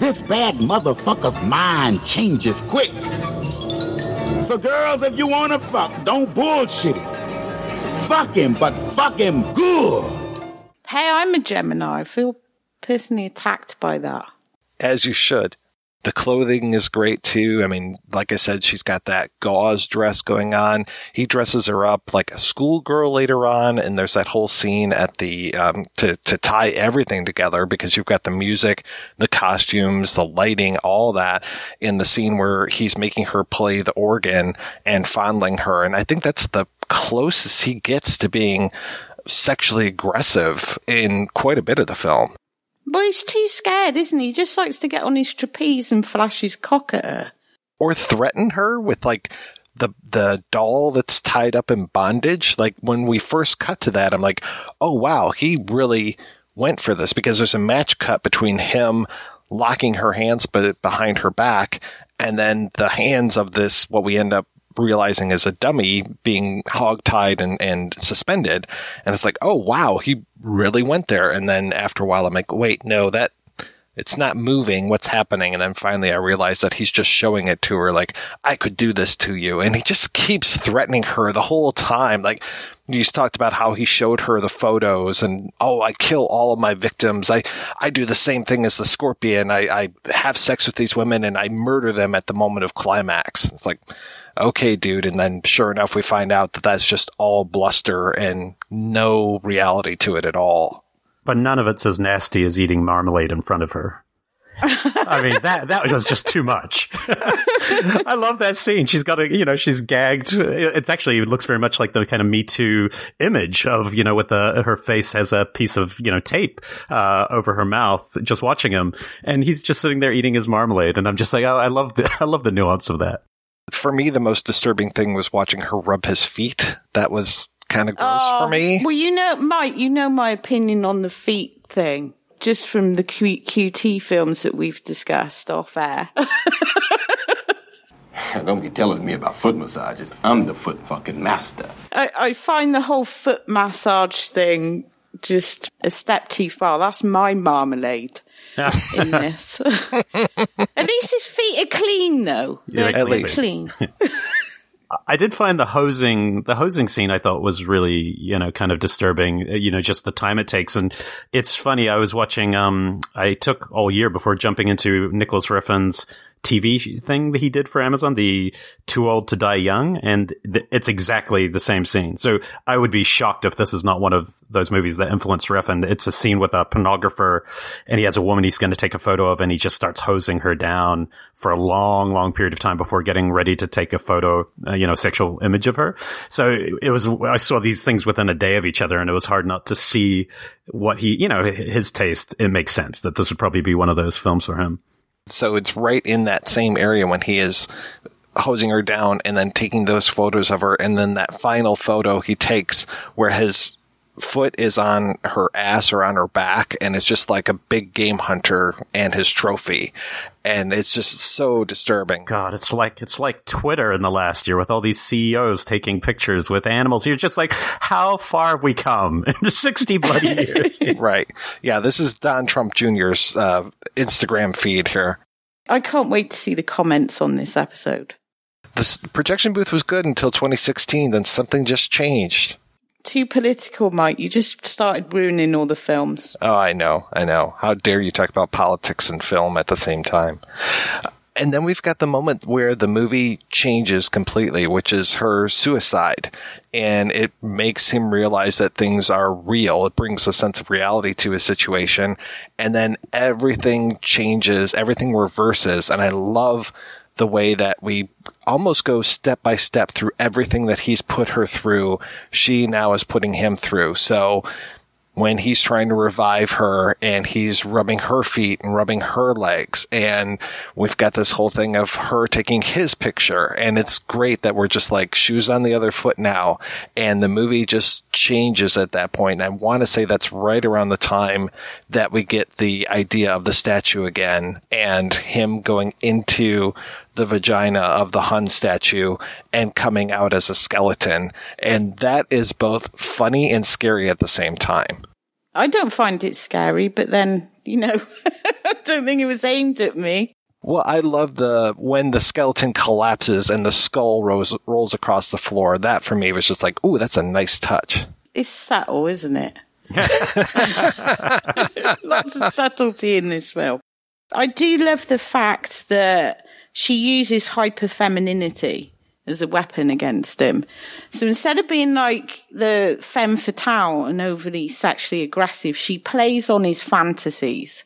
This bad motherfucker's mind changes quick. So, girls, if you want to fuck, don't bullshit it. Fuck him, but fuck him good. Hey, I'm a Gemini. I feel personally attacked by that. as you should. The clothing is great too. I mean, like I said, she's got that gauze dress going on. He dresses her up like a schoolgirl later on, and there's that whole scene at the um, to to tie everything together because you've got the music, the costumes, the lighting, all that in the scene where he's making her play the organ and fondling her, and I think that's the closest he gets to being sexually aggressive in quite a bit of the film. But he's too scared, isn't he? He just likes to get on his trapeze and flash his cock at her. or threaten her with like the the doll that's tied up in bondage. Like when we first cut to that, I'm like, oh wow, he really went for this because there's a match cut between him locking her hands but behind her back and then the hands of this what we end up realizing is a dummy being hog-tied and, and suspended and it's like oh wow he really went there and then after a while i'm like wait no that it's not moving. What's happening? And then finally I realize that he's just showing it to her like, I could do this to you. And he just keeps threatening her the whole time. Like, you talked about how he showed her the photos and, oh, I kill all of my victims. I, I do the same thing as the scorpion. I, I have sex with these women and I murder them at the moment of climax. It's like, okay, dude. And then sure enough, we find out that that's just all bluster and no reality to it at all. But none of it's as nasty as eating marmalade in front of her. I mean that that was just too much. I love that scene. She's got a you know she's gagged. It's actually it looks very much like the kind of Me Too image of you know with the her face has a piece of you know tape uh, over her mouth. Just watching him, and he's just sitting there eating his marmalade, and I'm just like, oh, I love the I love the nuance of that. For me, the most disturbing thing was watching her rub his feet. That was kind of gross for oh, me. Well, you know, Mike, you know my opinion on the feet thing, just from the Q- QT films that we've discussed off air. Don't be telling me about foot massages. I'm the foot fucking master. I, I find the whole foot massage thing just a step too far. That's my marmalade in this. At least his feet are clean, though. Yeah, They're at least. clean. I did find the hosing, the hosing scene I thought was really, you know, kind of disturbing, uh, you know, just the time it takes. And it's funny. I was watching, um, I took all year before jumping into Nicolas Refn's TV thing that he did for Amazon, the Too Old to Die Young, and th- it's exactly the same scene. So I would be shocked if this is not one of those movies that influenced Refn. It's a scene with a pornographer, and he has a woman he's going to take a photo of, and he just starts hosing her down for a long, long period of time before getting ready to take a photo, uh, you know, sexual image of her. So it was, I saw these things within a day of each other, and it was hard not to see what he, you know, his taste. It makes sense that this would probably be one of those films for him. So it's right in that same area when he is hosing her down and then taking those photos of her. And then that final photo he takes where his foot is on her ass or on her back. And it's just like a big game hunter and his trophy. And it's just so disturbing. God, it's like it's like Twitter in the last year with all these CEOs taking pictures with animals. You're just like, how far have we come in the sixty bloody years? right. Yeah, this is Don Trump Jr.'s uh, Instagram feed here. I can't wait to see the comments on this episode. The projection booth was good until 2016, then something just changed. Too political, Mike. You just started ruining all the films. Oh, I know, I know. How dare you talk about politics and film at the same time? And then we've got the moment where the movie changes completely, which is her suicide. And it makes him realize that things are real. It brings a sense of reality to his situation. And then everything changes, everything reverses. And I love the way that we almost goes step by step through everything that he's put her through. She now is putting him through. So when he's trying to revive her and he's rubbing her feet and rubbing her legs. And we've got this whole thing of her taking his picture. And it's great that we're just like shoes on the other foot now. And the movie just changes at that point. And I want to say that's right around the time that we get the idea of the statue again and him going into the vagina of the Hon statue and coming out as a skeleton. And that is both funny and scary at the same time. I don't find it scary, but then, you know, I don't think it was aimed at me. Well, I love the when the skeleton collapses and the skull rolls rolls across the floor. That for me was just like, ooh, that's a nice touch. It's subtle, isn't it? Lots of subtlety in this film. I do love the fact that she uses hyperfemininity as a weapon against him. So instead of being like the femme fatale and overly sexually aggressive, she plays on his fantasies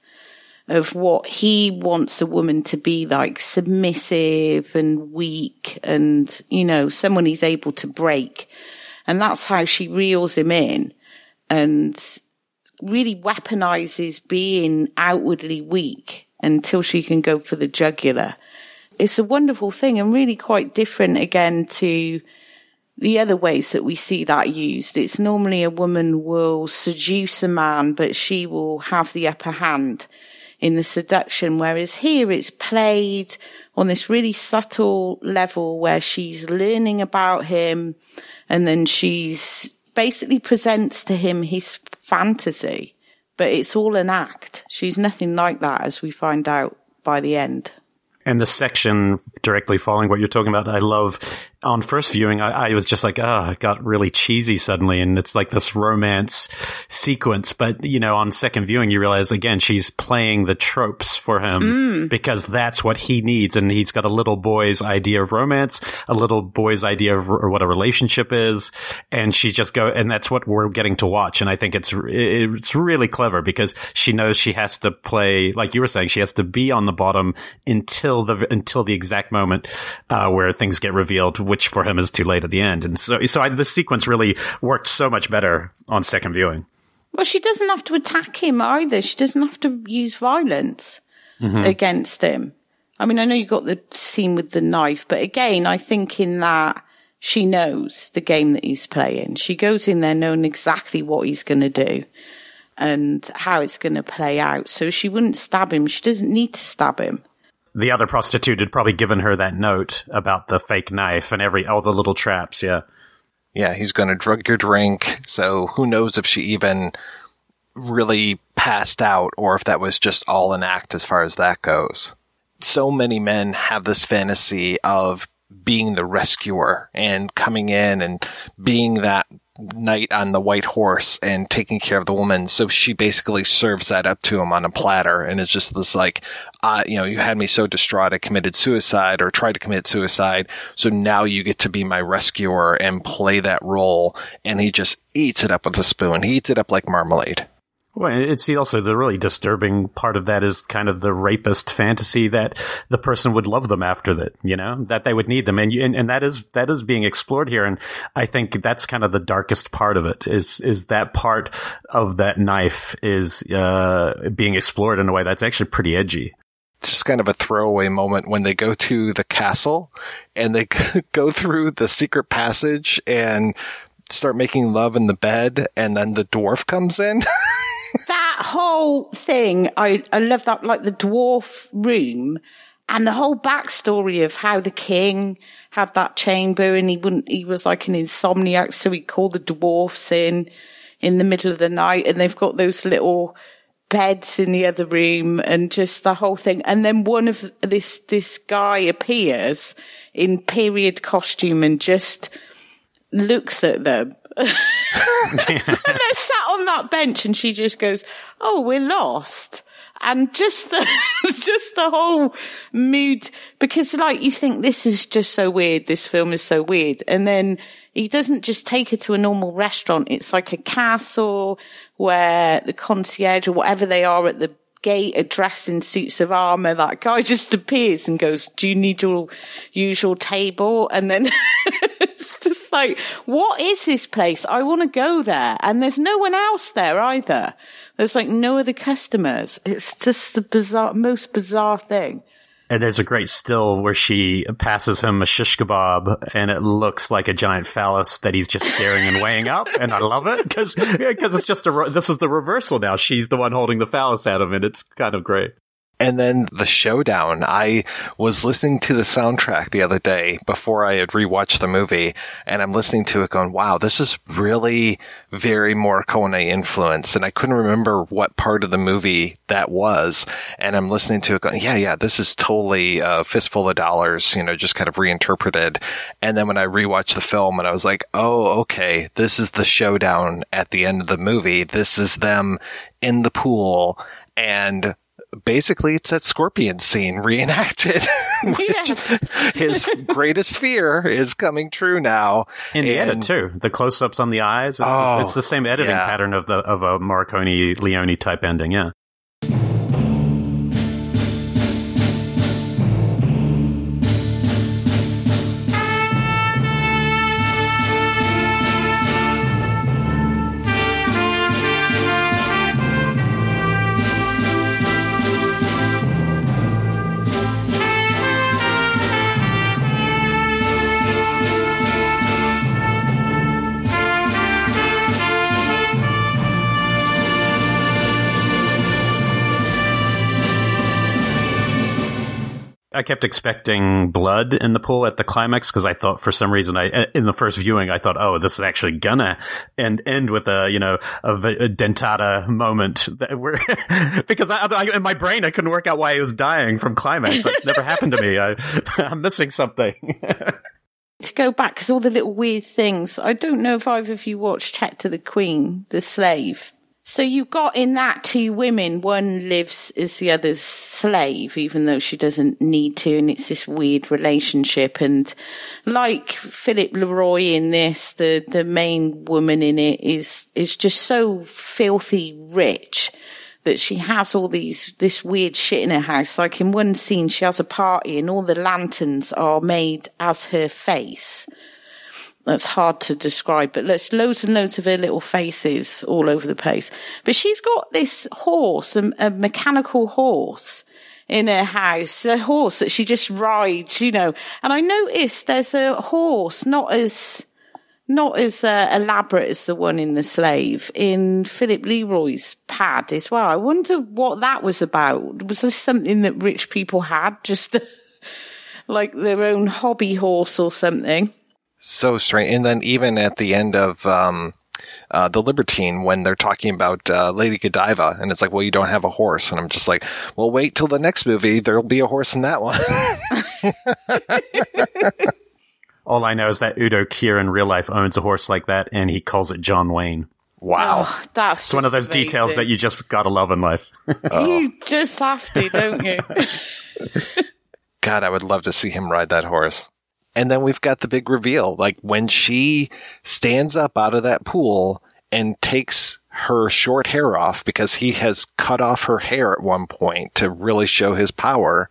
of what he wants a woman to be like submissive and weak and, you know, someone he's able to break. And that's how she reels him in and really weaponizes being outwardly weak until she can go for the jugular it's a wonderful thing and really quite different again to the other ways that we see that used. It's normally a woman will seduce a man, but she will have the upper hand in the seduction. Whereas here it's played on this really subtle level where she's learning about him and then she's basically presents to him his fantasy, but it's all an act. She's nothing like that as we find out by the end. And the section directly following what you're talking about, I love. On first viewing, I, I was just like, ah, oh, it got really cheesy suddenly. And it's like this romance sequence. But, you know, on second viewing, you realize again, she's playing the tropes for him Mm. because that's what he needs. And he's got a little boy's idea of romance, a little boy's idea of r- what a relationship is. And she just go, and that's what we're getting to watch. And I think it's, it's really clever because she knows she has to play, like you were saying, she has to be on the bottom until the, until the exact moment, uh, where things get revealed, which for him is too late at the end. And so, so I, the sequence really worked so much better on second viewing. Well, she doesn't have to attack him either. She doesn't have to use violence Mhm. against him. I mean, I know you got the scene with the knife, but again, I think in that she knows the game that he's playing. She goes in there knowing exactly what he's going to do and how it's going to play out. So she wouldn't stab him. She doesn't need to stab him. The other prostitute had probably given her that note about the fake knife and every, all the little traps. Yeah. Yeah, he's going to drug your drink. So who knows if she even really passed out or if that was just all an act as far as that goes. So many men have this fantasy of being the rescuer and coming in and being that knight on the white horse and taking care of the woman. So she basically serves that up to him on a platter. And it's just this like, uh, you know, you had me so distraught I committed suicide or tried to commit suicide. So now you get to be my rescuer and play that role. And he just eats it up with a spoon. He eats it up like marmalade. Well, it's also the really disturbing part of that is kind of the rapist fantasy that the person would love them after that, you know, that they would need them. And, and, and that is, that is being explored here. And I think that's kind of the darkest part of it is, is that part of that knife is, uh, being explored in a way that's actually pretty edgy. It's just kind of a throwaway moment when they go to the castle and they go through the secret passage and start making love in the bed and then the dwarf comes in. that whole thing, I, I love that, like the dwarf room and the whole backstory of how the king had that chamber and he wouldn't, he was like an insomniac. So he called the dwarfs in, in the middle of the night and they've got those little beds in the other room and just the whole thing. And then one of this, this guy appears in period costume and just looks at them. and they're sat on that bench and she just goes, Oh, we're lost. and just the, just the whole mood because like you think this is just so weird. This film is so weird. And then he doesn't just take her to a normal restaurant. It's like a castle where the concierge or whatever they are at the gate are dressed in suits of armor that guy just appears and goes do you need your usual table? And then it's just like what is this place i want to go there and there's no one else there either there's like no other customers. It's just the bizarre, most bizarre thing. And there's a great still where she passes him a shish kebab and it looks like a giant phallus that he's just staring and weighing up. And I love it because, because it's just a, this is the reversal now. She's the one holding the phallus at him and it's kind of great. And then the showdown. I was listening to the soundtrack the other day before I had rewatched the movie, and I'm listening to it going, wow, this is really very Morricone influence. And I couldn't remember what part of the movie that was. And I'm listening to it going, yeah, yeah, this is totally a fistful of dollars, you know, just kind of reinterpreted. And then when I rewatched the film and I was like, oh, okay, this is the showdown at the end of the movie. This is them in the pool and basically it's that scorpion scene reenacted. his greatest fear is coming true now. In the edit too, the close-ups on the eyes. It's, Oh, the, it's oh, the same editing yeah. pattern of the of a Morricone Leone type ending. Yeah. Kept expecting blood in the pool at the climax because I thought for some reason I in the first viewing I thought oh this is actually gonna end end with a you know a, a dentata moment because I, I, in my brain I couldn't work out why he was dying from climax that's never happened to me I, I'm missing something to go back because all the little weird things. I don't know if either of you watched Check to the Queen, the slave. So you got in that two women. One lives as the other's slave, even though she doesn't need to, and it's this weird relationship. And like Philippe Leroy in this, the the main woman in it is is just so filthy rich that she has all these this weird shit in her house. Like in one scene, she has a party and all the lanterns are made as her face. That's hard to describe, but there's loads and loads of her little faces all over the place. But she's got this horse, a, a mechanical horse in her house, a horse that she just rides, you know. And I noticed there's a horse not as not as uh, elaborate as the one in the slave in Philippe Leroy's pad as well. I wonder what that was about. Was this something that rich people had, just like their own hobby horse or something? So strange. And then even at the end of um, uh, the Libertine, when they're talking about uh, Lady Godiva, and it's like, well, you don't have a horse, and I'm just like, well, wait till the next movie. There'll be a horse in that one. all I know is that Udo Kier in real life owns a horse like that and he calls it John Wayne wow Oh, that's it's one of those just details that you just gotta love in life You just have to, don't you? God, I would love to see him ride that horse. And then we've got the big reveal. Like when she stands up out of that pool and takes her short hair off because he has cut off her hair at one point to really show his power.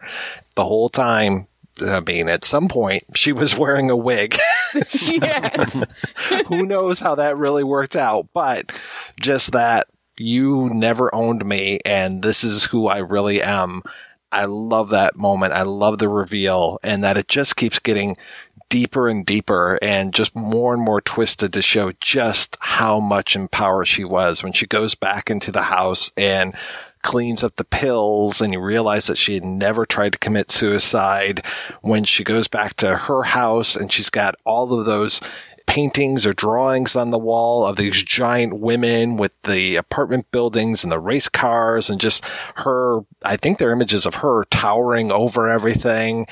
The whole time, I mean, at some point, she was wearing a wig. So, who knows how that really worked out, but just that you never owned me and this is who I really am. I love that moment. I love the reveal and that it just keeps getting deeper and deeper and just more and more twisted to show just how much in power she was when she goes back into the house and cleans up the pills and you realize that she had never tried to commit suicide when she goes back to her house and she's got all of those paintings or drawings on the wall of these giant women with the apartment buildings and the race cars and just her, I think they're images of her towering over everything.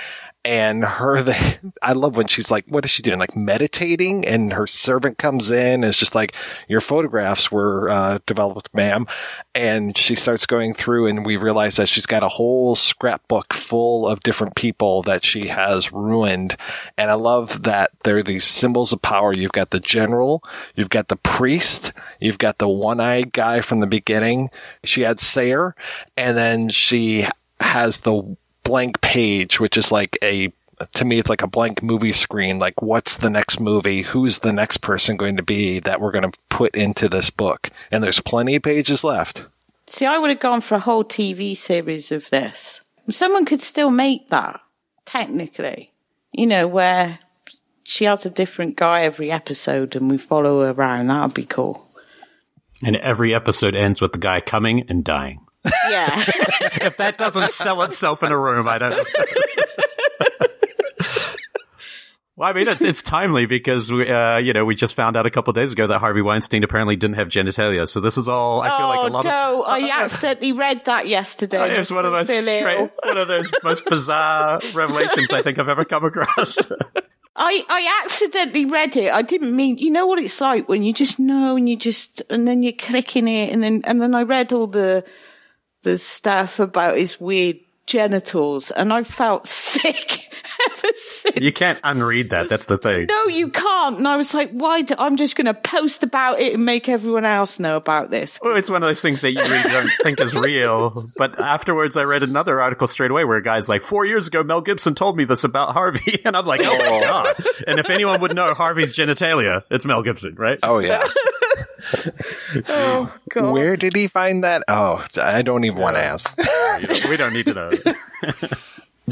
And her, the, I love when she's like, what is she doing? Like meditating and her servant comes in is just like, your photographs were, uh, developed, ma'am. And she starts going through and we realize that she's got a whole scrapbook full of different people that she has ruined. And I love that there are these symbols of power. You've got the general, you've got the priest, you've got the one-eyed guy from the beginning. She had Sayer and then she has the blank page, which is like a to me, it's like a blank movie screen. Like, what's the next movie? Who's the next person going to be that we're going to put into this book? And there's plenty of pages left. See, I would have gone for a whole TV series of this. Someone could still make that, technically. You know, where she has a different guy every episode and we follow her around. That would be cool. And every episode ends with the guy coming and dying. Yeah. if that doesn't sell itself in a room, I don't. Well, I mean, it's it's timely because we, uh, you know, we just found out a couple of days ago that Harvey Weinstein apparently didn't have genitalia. So this is all. I feel oh, like a lot no, of. I accidentally read that yesterday. It's one of those straight, one of those most bizarre revelations I think I've ever come across. I, I accidentally read it. I didn't mean, you know what it's like when you just know and you just, and then you're clicking it and then, and then I read all the, the stuff about his weird genitals and I felt sick ever since. you can't unread that. That's the thing. No, you can't. And I was like, why? Do, I'm just going to post about it and make everyone else know about this. Well, it's one of those things that you really don't think is real. But afterwards, I read another article straight away where a guy's like, four years ago, Mel Gibson told me this about Harvey. And I'm like, oh my God. And if anyone would know Harvey's genitalia, it's Mel Gibson, right? Oh, yeah. Oh, God. Where did he find that? Oh, I don't even want to ask. we don't need to know.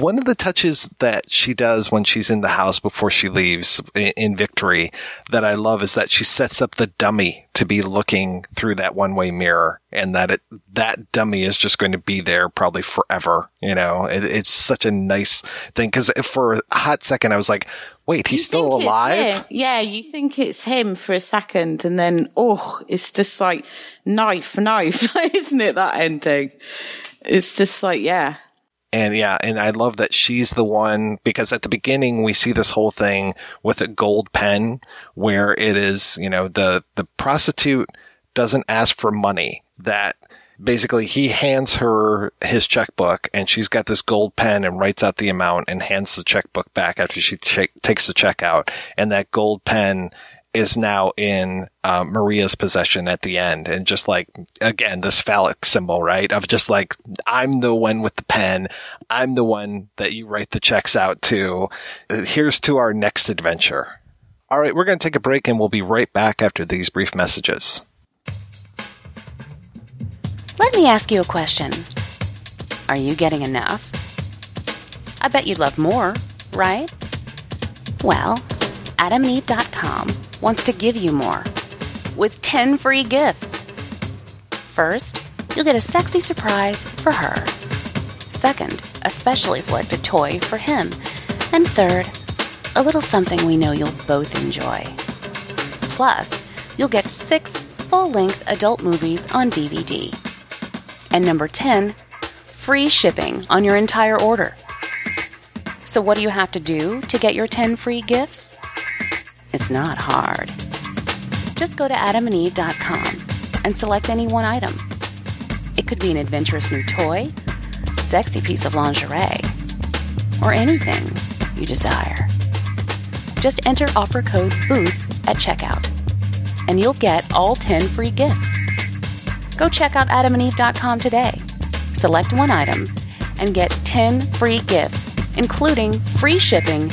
One of the touches that she does when she's in the house before she leaves in Victory that I love is that she sets up the dummy to be looking through that one way mirror and that it, that dummy is just going to be there probably forever. You know, it, it's such a nice thing. Cause for a hot second, I was like, wait, he's You still alive? Yeah, you think it's him for a second and then, oh, it's just like knife, knife, isn't it? That ending. It's just like, yeah. And yeah, and I love that she's the one because at the beginning we see this whole thing with a gold pen where it is, you know, the, the prostitute doesn't ask for money that basically he hands her his checkbook and she's got this gold pen and writes out the amount and hands the checkbook back after she ta- takes the check out. And that gold pen is now in uh, Maria's possession at the end. And just like, again, this phallic symbol, right? Of just like, I'm the one with the pen. I'm the one that you write the checks out to. Here's to our next adventure. All right, we're going to take a break and we'll be right back after these brief messages. Let me ask you a question. Are you getting enough? I bet you'd love more, right? Well, adamandeve.com wants to give you more with 10 free gifts. First, you'll get a sexy surprise for her. Second, a specially selected toy for him. And third, a little something we know you'll both enjoy. Plus, you'll get six full length adult movies on DVD. And number 10, free shipping on your entire order. So, what do you have to do to get your 10 free gifts? It's not hard. Just go to adamandeve.com and select any one item. It could be an adventurous new toy, sexy piece of lingerie, or anything you desire. Just enter offer code BOOTH at checkout, and you'll get all 10 free gifts. Go check out adamandeve.com today. Select one item and get 10 free gifts, including free shipping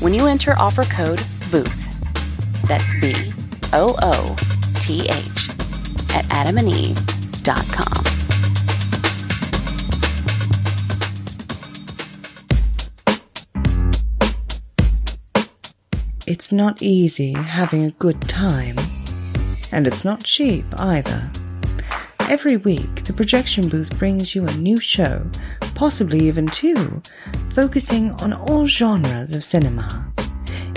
when you enter offer code BOOTH. That's B O O T H at adamandeve.com. It's not easy having a good time. And it's not cheap either. Every week, the projection booth brings you a new show, possibly even two, focusing on all genres of cinema.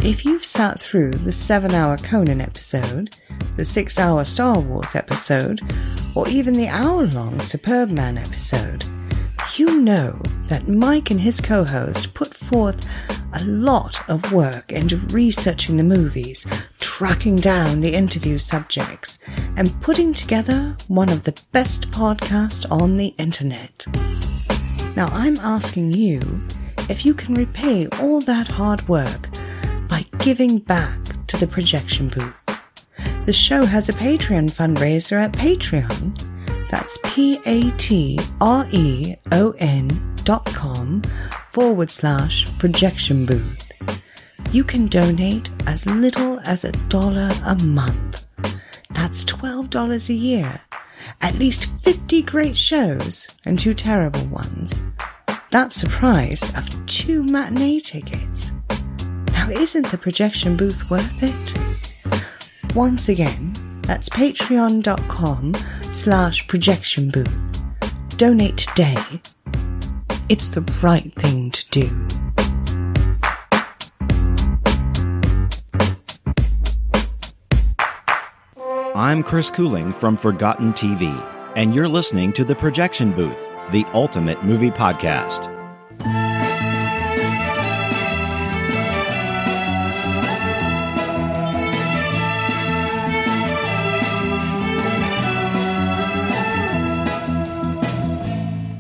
If you've sat through the seven hour Conan episode, the six hour Star Wars episode, or even the hour long Superb Man episode, You know that Mike and his co host put forth a lot of work into researching the movies, tracking down the interview subjects, and putting together one of the best podcasts on the internet. Now I'm asking you if you can repay all that hard work by giving back to the projection booth. The show has a Patreon fundraiser at Patreon. That's P A T R E O N dot com forward slash projection booth. You can donate as little as a dollar a month. That's $12 a year. At least 50 great shows and two terrible ones. That's the price of two matinee tickets. Now, isn't the projection booth worth it? Once again, that's patreon.com slash projection booth. Donate today. It's the right thing to do. I'm Chris Cooling from Forgotten TV, and you're listening to The Projection Booth, the ultimate movie podcast.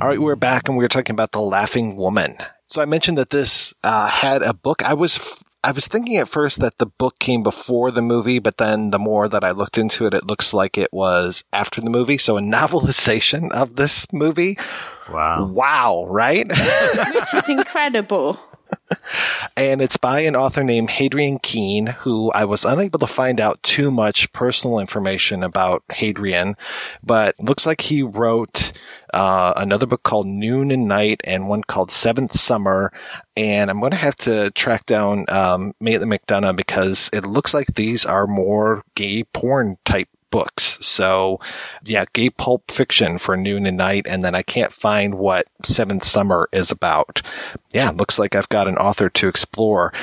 All right, we're back and we are talking about The Laughing Woman. So I mentioned that this uh, had a book. I was I was thinking at first that the book came before the movie, but then the more that I looked into it, it looks like it was after the movie. So a novelization of this movie. Wow. Wow, right? Which is incredible. and it's by an author named Hadrian Keene, who I was unable to find out too much personal information about Hadrian, but looks like he wrote uh, another book called Noon and Night and one called Seventh Summer. And I'm going to have to track down um, Maitland McDonagh because it looks like these are more gay porn type books. So yeah, gay pulp fiction for noon and night. And then I can't find what seventh summer is about. Yeah, looks like I've got an author to explore.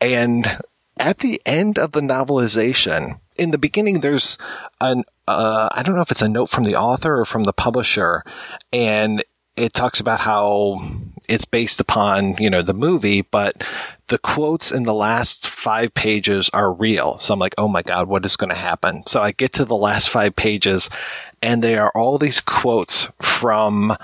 And at the end of the novelization, in the beginning, there's an, uh, I don't know if it's a note from the author or from the publisher. And it talks about how it's based upon, you know, the movie, but the quotes in the last five pages are real. So I'm like, oh my God, what is going to happen? So I get to the last five pages and they are all these quotes from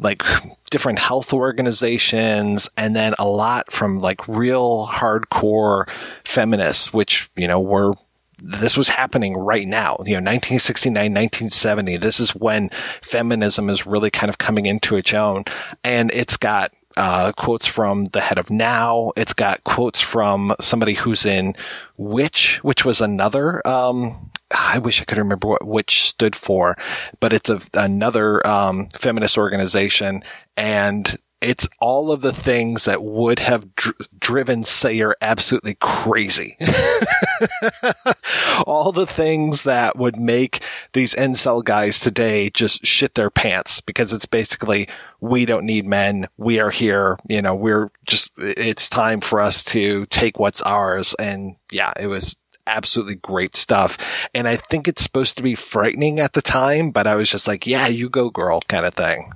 like different health organizations and then a lot from like real hardcore feminists, which, you know, were this was happening right now. You know, 1969, 1970. This is when feminism is really kind of coming into its own. And it's got uh, quotes from the head of NOW. It's got quotes from somebody who's in WITCH, which was another. Um, I wish I could remember what WITCH stood for, but it's a, another um, feminist organization, and it's all of the things that would have dr- driven Sayer absolutely crazy. all the things that would make these incel guys today just shit their pants because it's basically, we don't need men. We are here. You know, we're just, it's time for us to take what's ours. And yeah, it was absolutely great stuff. And I think it's supposed to be frightening at the time, but I was just like, yeah, you go girl kind of thing.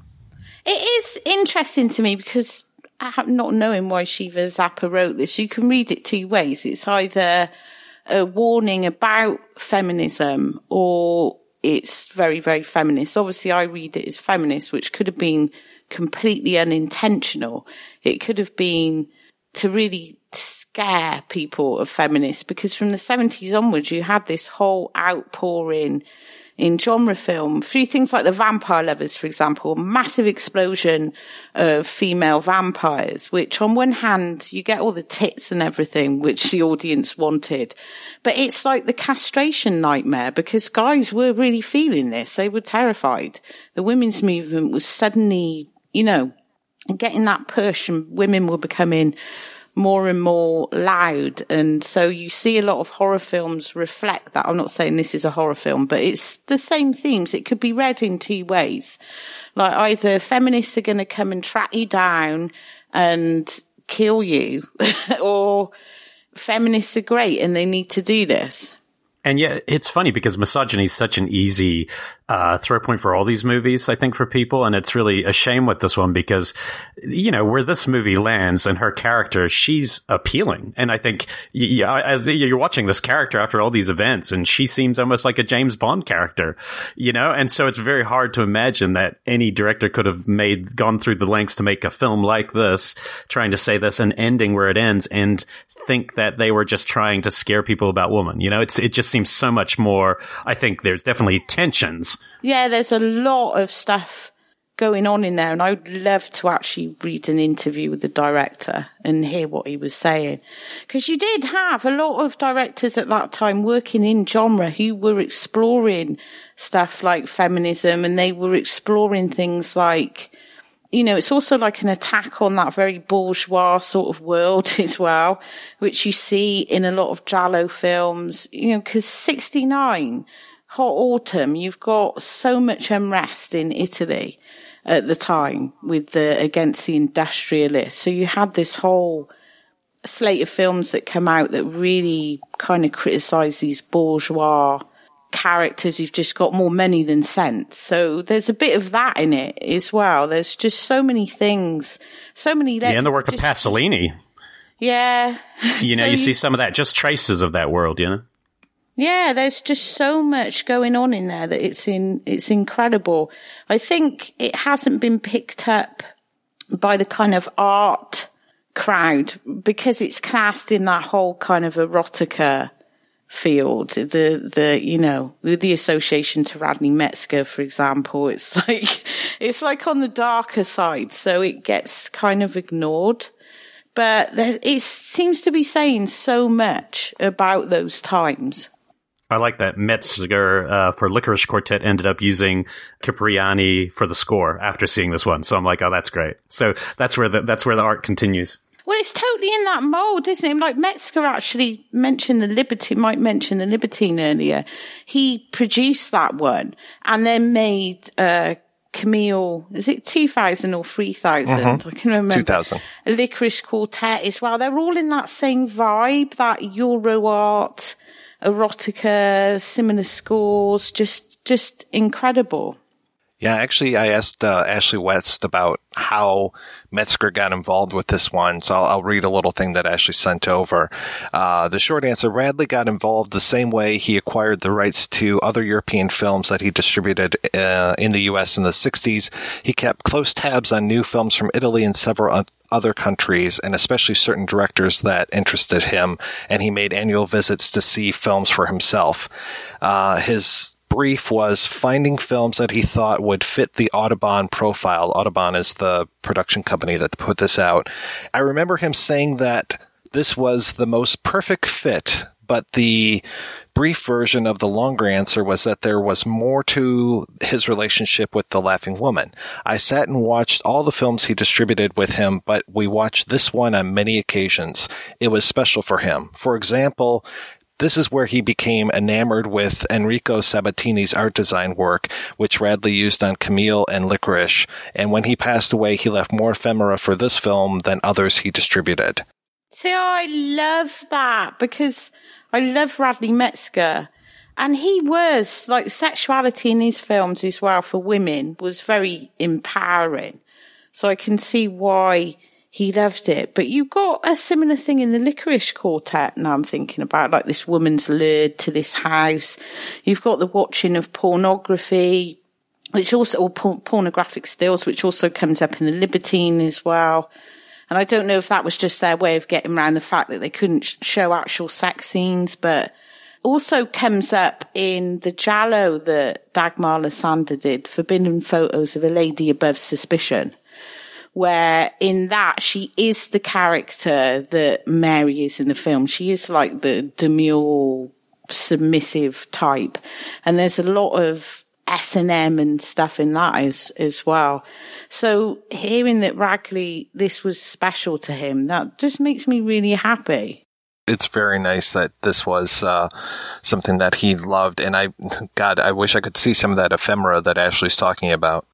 It is interesting to me because not knowing why Schivazappa wrote this, you can read it two ways. It's either a warning about feminism or it's very, very feminist. Obviously, I read it as feminist, which could have been completely unintentional. It could have been to really scare people of feminists because from the 70s onwards, you had this whole outpouring in genre film through things like the vampire lovers, for example, massive explosion of female vampires, which on one hand, you get all the tits and everything, which the audience wanted. But it's like the castration nightmare because guys were really feeling this. They were terrified. The women's movement was suddenly, you know, getting that push and women were becoming more and more loud. And so you see a lot of horror films reflect that. I'm not saying this is a horror film, but it's the same themes. It could be read in two ways. Like either feminists are going to come and track you down and kill you or feminists are great and they need to do this. And yet, it's funny because misogyny is such an easy uh, throw point for all these movies, I think, for people. And it's really a shame with this one because, you know, where this movie lands and her character, she's appealing. And I think yeah, as you're watching this character after all these events, and she seems almost like a James Bond character, you know? And so it's very hard to imagine that any director could have made, gone through the lengths to make a film like this, trying to say this and ending where it ends and think that they were just trying to scare people about women. You know, it's, it just seems so much more. I think there's definitely tensions. Yeah, there's a lot of stuff going on in there, and I'd love to actually read an interview with the director and hear what he was saying. Because you did have a lot of directors at that time working in genre who were exploring stuff like feminism and they were exploring things like you know, it's also like an attack on that very bourgeois sort of world as well, which you see in a lot of Giallo films, you know, because 69, Hot Autumn, you've got so much unrest in Italy at the time with the, against the industrialists. So you had this whole slate of films that come out that really kind of criticize these bourgeois characters who've just got more money than sense. So there's a bit of that in it as well. There's just so many things, so many. Le- yeah, and the work just, of Pasolini. Yeah. You know, so you, you see some of that, just traces of that world, you know? Yeah, there's just so much going on in there that it's in, it's incredible. I think it hasn't been picked up by the kind of art crowd because it's cast in that whole kind of erotica field. The, the, you know, the association to Radley Metzger, for example, it's like, it's like on the darker side. So it gets kind of ignored. But there, it seems to be saying so much about those times. I like that Metzger uh, for Lickerish Quartet ended up using Cipriani for the score after seeing this one. So I'm like, oh, that's great. So that's where the that's where the art continues. Well, it's totally in that mold, isn't it? Like Metzger actually mentioned the Liberty, might mention the Libertine earlier. He produced that one and then made, uh, Camille, is it 2000 or 3000? Mm-hmm. I can remember. 2000. Lickerish Quartet as well. They're all in that same vibe, that Euro art, erotica, similar scores, just, just incredible. Yeah, actually, I asked uh, Ashley West about how Metzger got involved with this one, so I'll, I'll read a little thing that Ashley sent over. Uh, the short answer: Radley got involved the same way he acquired the rights to other European films that he distributed uh, in the U.S. in the '60s. He kept close tabs on new films from Italy and several other countries, and especially certain directors that interested him. And he made annual visits to see films for himself. Uh, his brief was finding films that he thought would fit the Audubon profile. Audubon is the production company that put this out. I remember him saying that this was the most perfect fit, but the brief version of the longer answer was that there was more to his relationship with the laughing woman. I sat and watched all the films he distributed with him, but we watched this one on many occasions. It was special for him. For example, this is where he became enamored with Enrico Sabatini's art design work, which Radley used on Camille and Lickerish, and when he passed away, he left more ephemera for this film than others he distributed. See, I love that because I love Radley Metzger. And he was, like, sexuality in his films as well for women was very empowering. So I can see why he loved it. But you got a similar thing in the Lickerish Quartet. Now I'm thinking about like this woman's lured to this house. You've got the watching of pornography, which also, or pornographic stills, which also comes up in the Libertine as well. And I don't know if that was just their way of getting around the fact that they couldn't show actual sex scenes, but also comes up in the Giallo that Dagmar Lassander did, Forbidden Photos of a Lady Above Suspicion where in that she is the character that Mary is in the film. She is like the demure, submissive type. And there's a lot of S and M and stuff in that as, as well. So hearing that Radley, this was special to him, that just makes me really happy it's very nice that this was uh, something that he loved. And I, God, I wish I could see some of that ephemera that Ashley's talking about.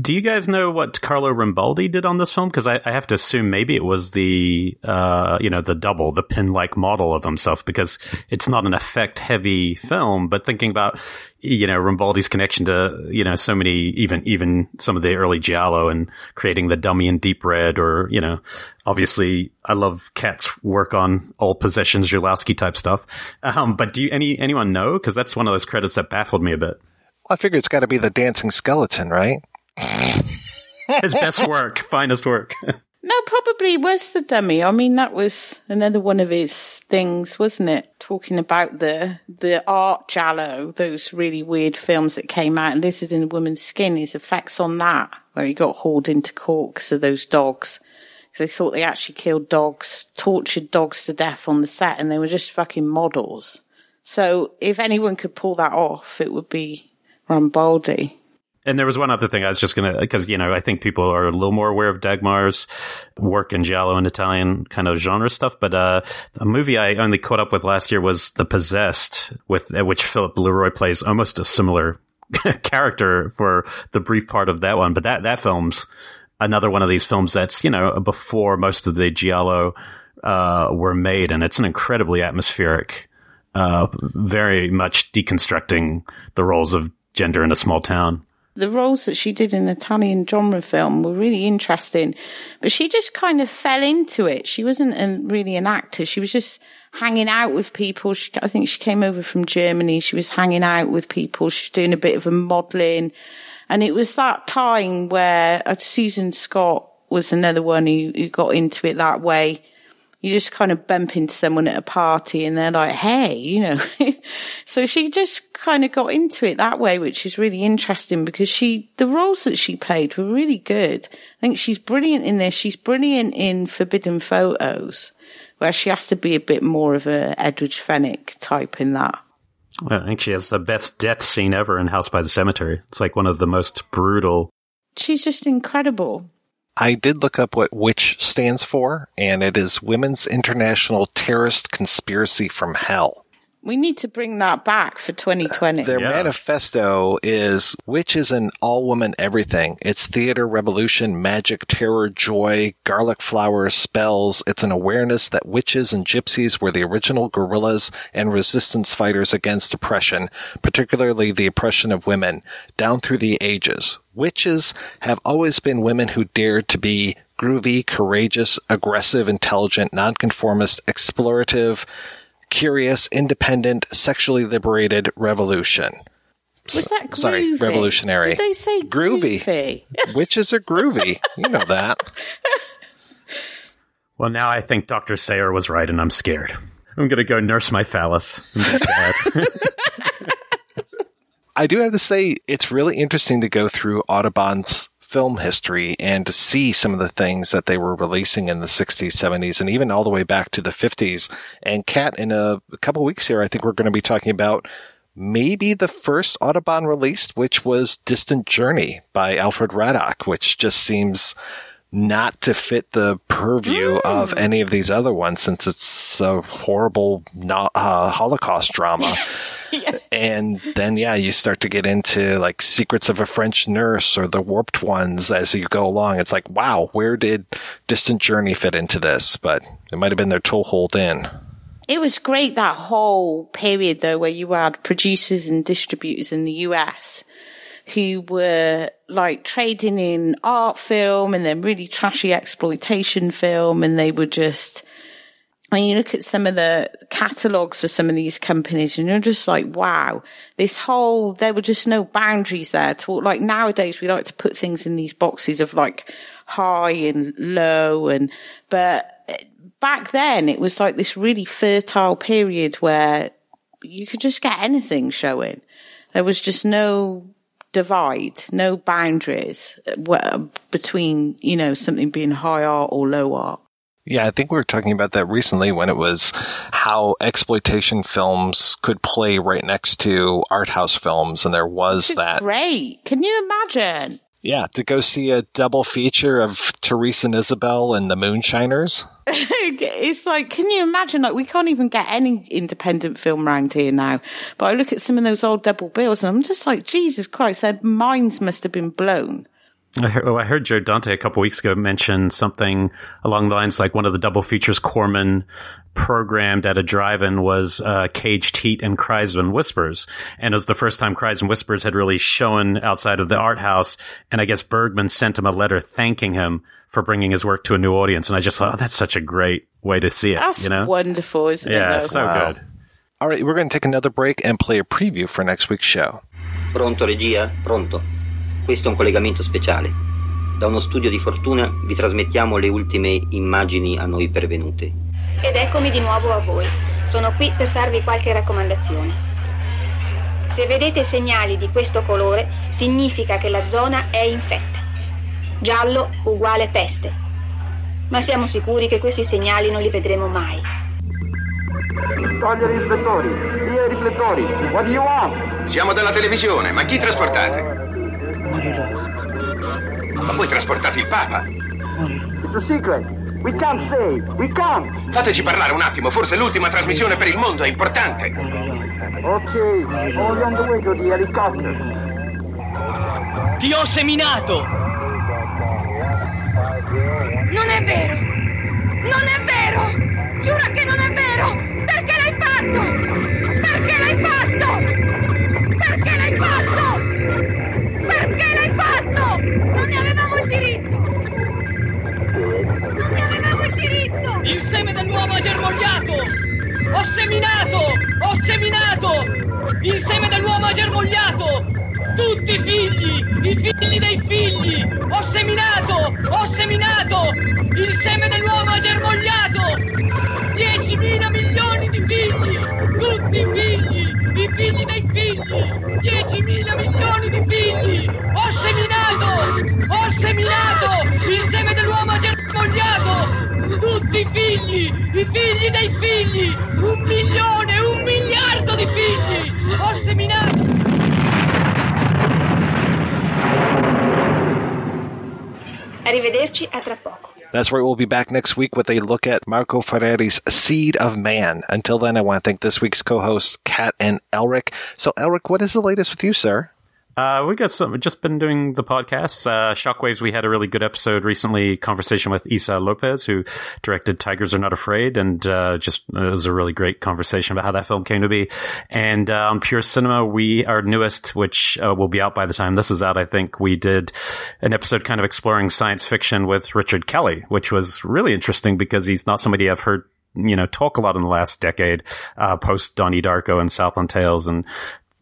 Do you guys know what Carlo Rambaldi did on this film? Because I, I, have to assume maybe it was the, uh, you know, the double, the pin-like model of himself, because it's not an effect-heavy film. But thinking about, you know, Rambaldi's connection to, you know, so many, even even some of the early giallo and creating the dummy in deep red, or you know, obviously, I love Kat's work on all possessions, Zulawski type stuff. Um, but do you, any anyone know? Because that's one of those credits that baffled me a bit. I figure it's got to be the dancing skeleton, right? His best work, finest work. No, probably was the dummy. I mean, that was another one of his things, wasn't it? Talking about the the art giallo, those really weird films that came out, Lizard in a Woman's Skin, his effects on that, where he got hauled into court because of those dogs. Because they thought they actually killed dogs, tortured dogs to death on the set, and they were just fucking models. So if anyone could pull that off, it would be Rambaldi. And there was one other thing I was just to, because, you know, I think people are a little more aware of Dagmar's work in Giallo and Italian kind of genre stuff. But uh, a movie I only caught up with last year was The Possessed, with uh, which Philippe Leroy plays almost a similar character for the brief part of that one. But that, that film's another one of these films that's, you know, before most of the Giallo uh, were made. And it's an incredibly atmospheric, uh, very much deconstructing the roles of gender in a small town the roles that she did in Italian genre film were really interesting, but she just kind of fell into it. She wasn't a, really an actor. She was just hanging out with people. She, I think she came over from Germany. She was hanging out with people. She's doing a bit of a modeling. And it was that time where uh, Susan Scott was another one who, who got into it that way you just kind of bump into someone at a party and they're like, Hey, you know, so she just kind of got into it that way, which is really interesting because she, the roles that she played were really good. I think she's brilliant in this. She's brilliant in Forbidden Photos, where she has to be a bit more of a Edwige Fenech type in that. Well, I think she has the best death scene ever in House by the Cemetery. It's like one of the most brutal. She's just incredible. I did look up what WITCH stands for, and it is Women's International Terrorist Conspiracy from Hell. We need to bring that back for 2020. Their yeah. manifesto is WITCH is an all woman everything. It's theater, revolution, magic, terror, joy, garlic flowers, spells. It's an awareness that witches and gypsies were the original guerrillas and resistance fighters against oppression, particularly the oppression of women, down through the ages. Witches have always been women who dared to be groovy, courageous, aggressive, intelligent, nonconformist, explorative, curious, independent, sexually liberated revolution. Was that groovy? Sorry, revolutionary. Did they say groovy? groovy. Witches are groovy. You know that. Well, now I think Dr. Sayer was right and I'm scared. I'm going to go nurse my phallus. I do have to say, it's really interesting to go through Audubon's film history and to see some of the things that they were releasing in the 60s, 70s, and even all the way back to the 50s. And Kat, in a, a couple weeks here, I think we're going to be talking about maybe the first Audubon released, which was Distant Journey by Alfred Radok, which just seems not to fit the purview mm. of any of these other ones since it's a horrible uh, Holocaust drama. And then, yeah, you start to get into like Secrets of a French Nurse or The Warped Ones as you go along. It's like, wow, where did Distant Journey fit into this? But it might have been their toehold in. It was great that whole period though, where you had producers and distributors in the US who were like trading in art film and then really trashy exploitation film and they were just and you look at some of the catalogs for some of these companies and you're just like, wow, this whole, there were just no boundaries there to like nowadays we like to put things in these boxes of like high and low and, but back then it was like this really fertile period where you could just get anything showing. There was just no divide, no boundaries uh, between, you know, something being high art or low art. Yeah, I think we were talking about that recently when it was how exploitation films could play right next to art house films, and there was that. Great! Can you imagine? Yeah, to go see a double feature of Therese and Isabelle and the Moonshiners. it's like, can you imagine? Like, we can't even get any independent film around here now. But I look at some of those old double bills, and I'm just like, Jesus Christ, their minds must have been blown. I heard, oh, I heard Joe Dante a couple weeks ago mention something along the lines like one of the double features Corman programmed at a drive-in was uh, Caged Heat and Cries and Whispers, and it was the first time Cries and Whispers had really shown outside of the art house. And I guess Bergman sent him a letter thanking him for bringing his work to a new audience. And I just thought, oh, that's such a great way to see it. That's you know, wonderful, isn't yeah, it? though? so good. All right, we're going to take another break and play a preview for next week's show. Pronto regia? Pronto. Questo è un collegamento speciale. Da uno studio di fortuna vi trasmettiamo le ultime immagini a noi pervenute. Ed eccomi di nuovo a voi. Sono qui per darvi qualche raccomandazione. Se vedete segnali di questo colore, significa che la zona è infetta. Giallo uguale peste. Ma siamo sicuri che questi segnali non li vedremo mai. Togliere i riflettori! Via i riflettori! What do you want? Siamo dalla televisione, ma chi trasportate? Ma voi trasportate il Papa? It's a secret! We can't say! We can't! Fateci parlare un attimo, forse l'ultima trasmissione per il mondo è importante. Ok, only on the way to the helicopter. Ti ho seminato! Non è vero! Non è vero! Giura che non è vero! Perché l'hai fatto? Perché l'hai fatto? Perché l'hai fatto? Non ne avevamo il diritto! Non ne avevamo il diritto! Il seme dell'uomo ha germogliato! Ho seminato! Ho seminato! Il seme dell'uomo ha germogliato! Tutti i figli! I figli dei figli! Ho seminato! Ho seminato! Il seme dell'uomo ha germogliato! 10.000 milioni di figli! Tutti i figli! I figli dei figli! 10.000 milioni di figli! Ho seminato! Il seme dell'uomo germogliato! Tutti i figli! I figli dei figli! Un milione! Un miliardo di figli! Ho seminato! Arrivederci, a tra poco. That's right. We'll be back next week with a look at Marco Ferreri's Seed of Man. Until then, I want to thank this week's co-hosts, Kat and Elric. So, Elric, what is the latest with you, sir? Uh, we got some, just been doing the podcasts. Uh, Shockwaves, we had a really good episode recently, conversation with Issa Lopez, who directed Tigers Are Not Afraid. And, uh, just, it was a really great conversation about how that film came to be. And, uh, on Pure Cinema, we, our newest, which, uh, will be out by the time this is out, I think we did an episode kind of exploring science fiction with Richard Kelly, which was really interesting because he's not somebody I've heard you know, talk a lot in the last decade, uh, post Donnie Darko and Southland Tales and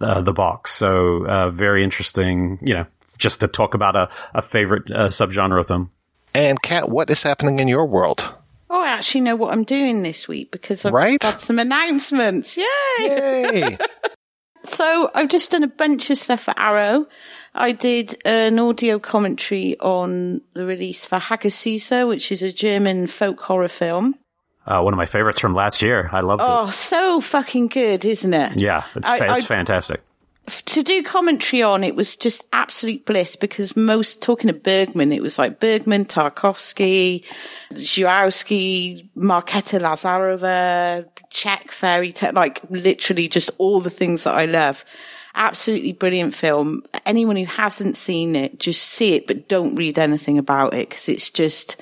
uh, the box. So, uh, very interesting, you know, just to talk about a, a favorite uh, subgenre of them. And Kat, what is happening in your world? Oh, I actually know what I'm doing this week because I've Right? just had some announcements. Yay! Yay! so I've just done a bunch of stuff for Arrow. I did an audio commentary on the release for Hagasusa, which is a German folk horror film. Uh, one of my favorites from last year. I loved it. Oh, so fucking good, isn't it? it. Yeah, it's, I- it's I- fantastic. to do commentary on it was just absolute bliss because most talking of Bergman, it was like Bergman, Tarkovsky, Zulawski, Marketa Lazarova, Czech fairy tale, like literally just all the things that I love. Absolutely brilliant film. Anyone who hasn't seen it, just see it, but don't read anything about it because it's just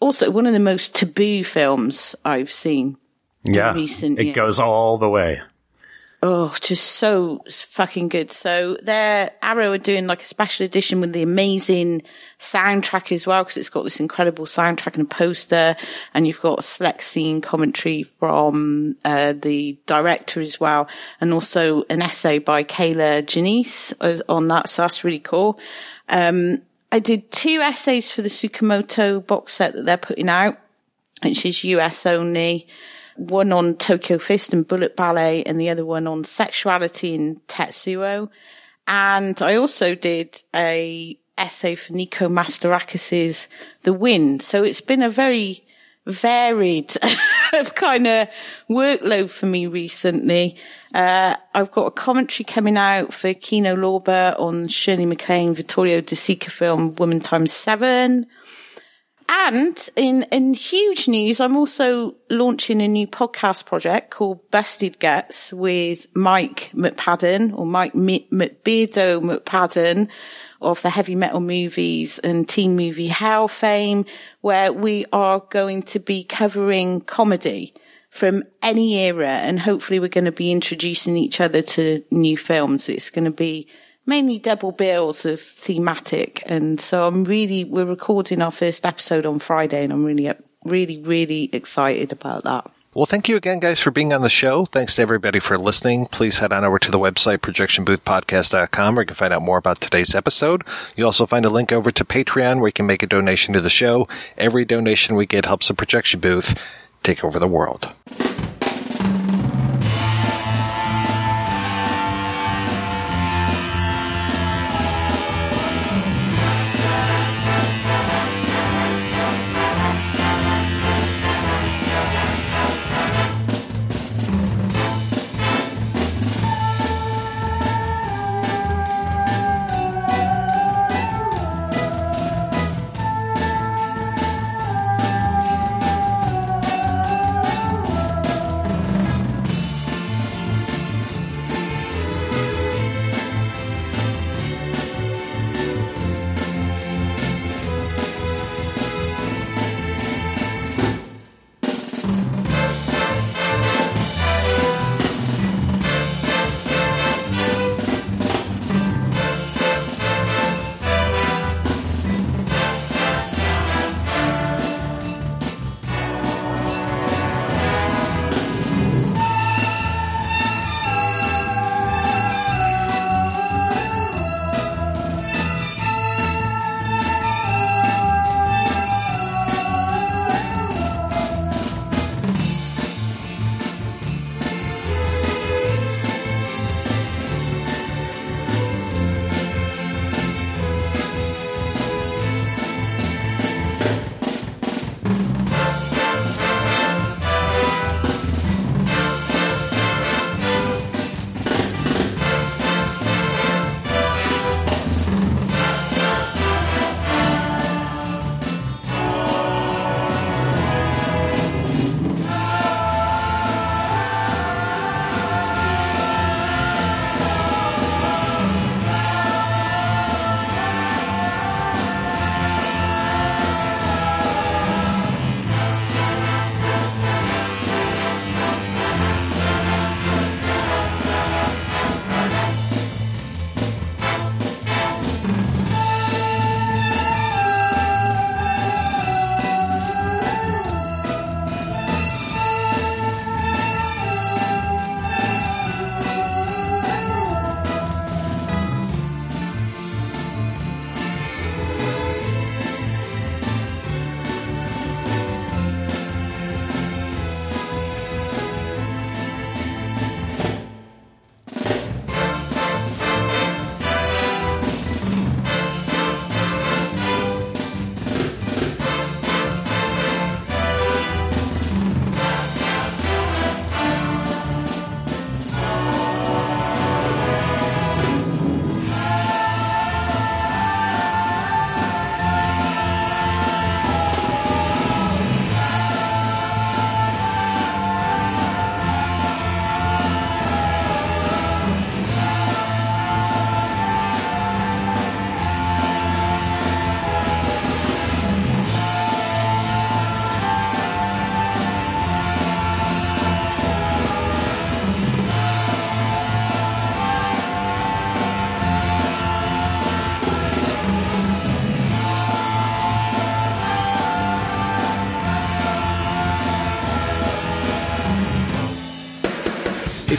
also one of the most taboo films I've seen. Yeah, recent it years. goes all the way. Oh, just so fucking good. So their Arrow are doing like a special edition with the amazing soundtrack as well, because it's got this incredible soundtrack and a poster, and you've got a select scene commentary from uh, the director as well, and also an essay by Kayla Janice on that. So that's really cool. Um, I did two essays for the Tsukamoto box set that they're putting out, which is US only one on Tokyo Fist and Bullet Ballet, and the other one on sexuality in Tetsuo. And I also did a essay for Nico Mastorakis's The Wind. So it's been a very varied kind of workload for me recently. Uh, I've got a commentary coming out for Kino Lorber on Shirley MacLaine, Vittorio De Sica film Woman Times Seven. And in, in huge news, I'm also launching a new podcast project called Busted Guts with Mike McPadden or Mike Mi- McBeardo McPadden of the heavy metal movies and teen movie hell fame, where we are going to be covering comedy from any era and hopefully we're going to be introducing each other to new films. It's going to be mainly double bills of thematic. And so I'm really, we're recording our first episode on Friday and I'm really, really, really excited about that. Well, thank you again, guys, for being on the show. Thanks to everybody for listening. Please head on over to the website, projectionboothpodcast.com, where you can find out more about today's episode. You also find a link over to Patreon where you can make a donation to the show. Every donation we get helps the projection booth take over the world.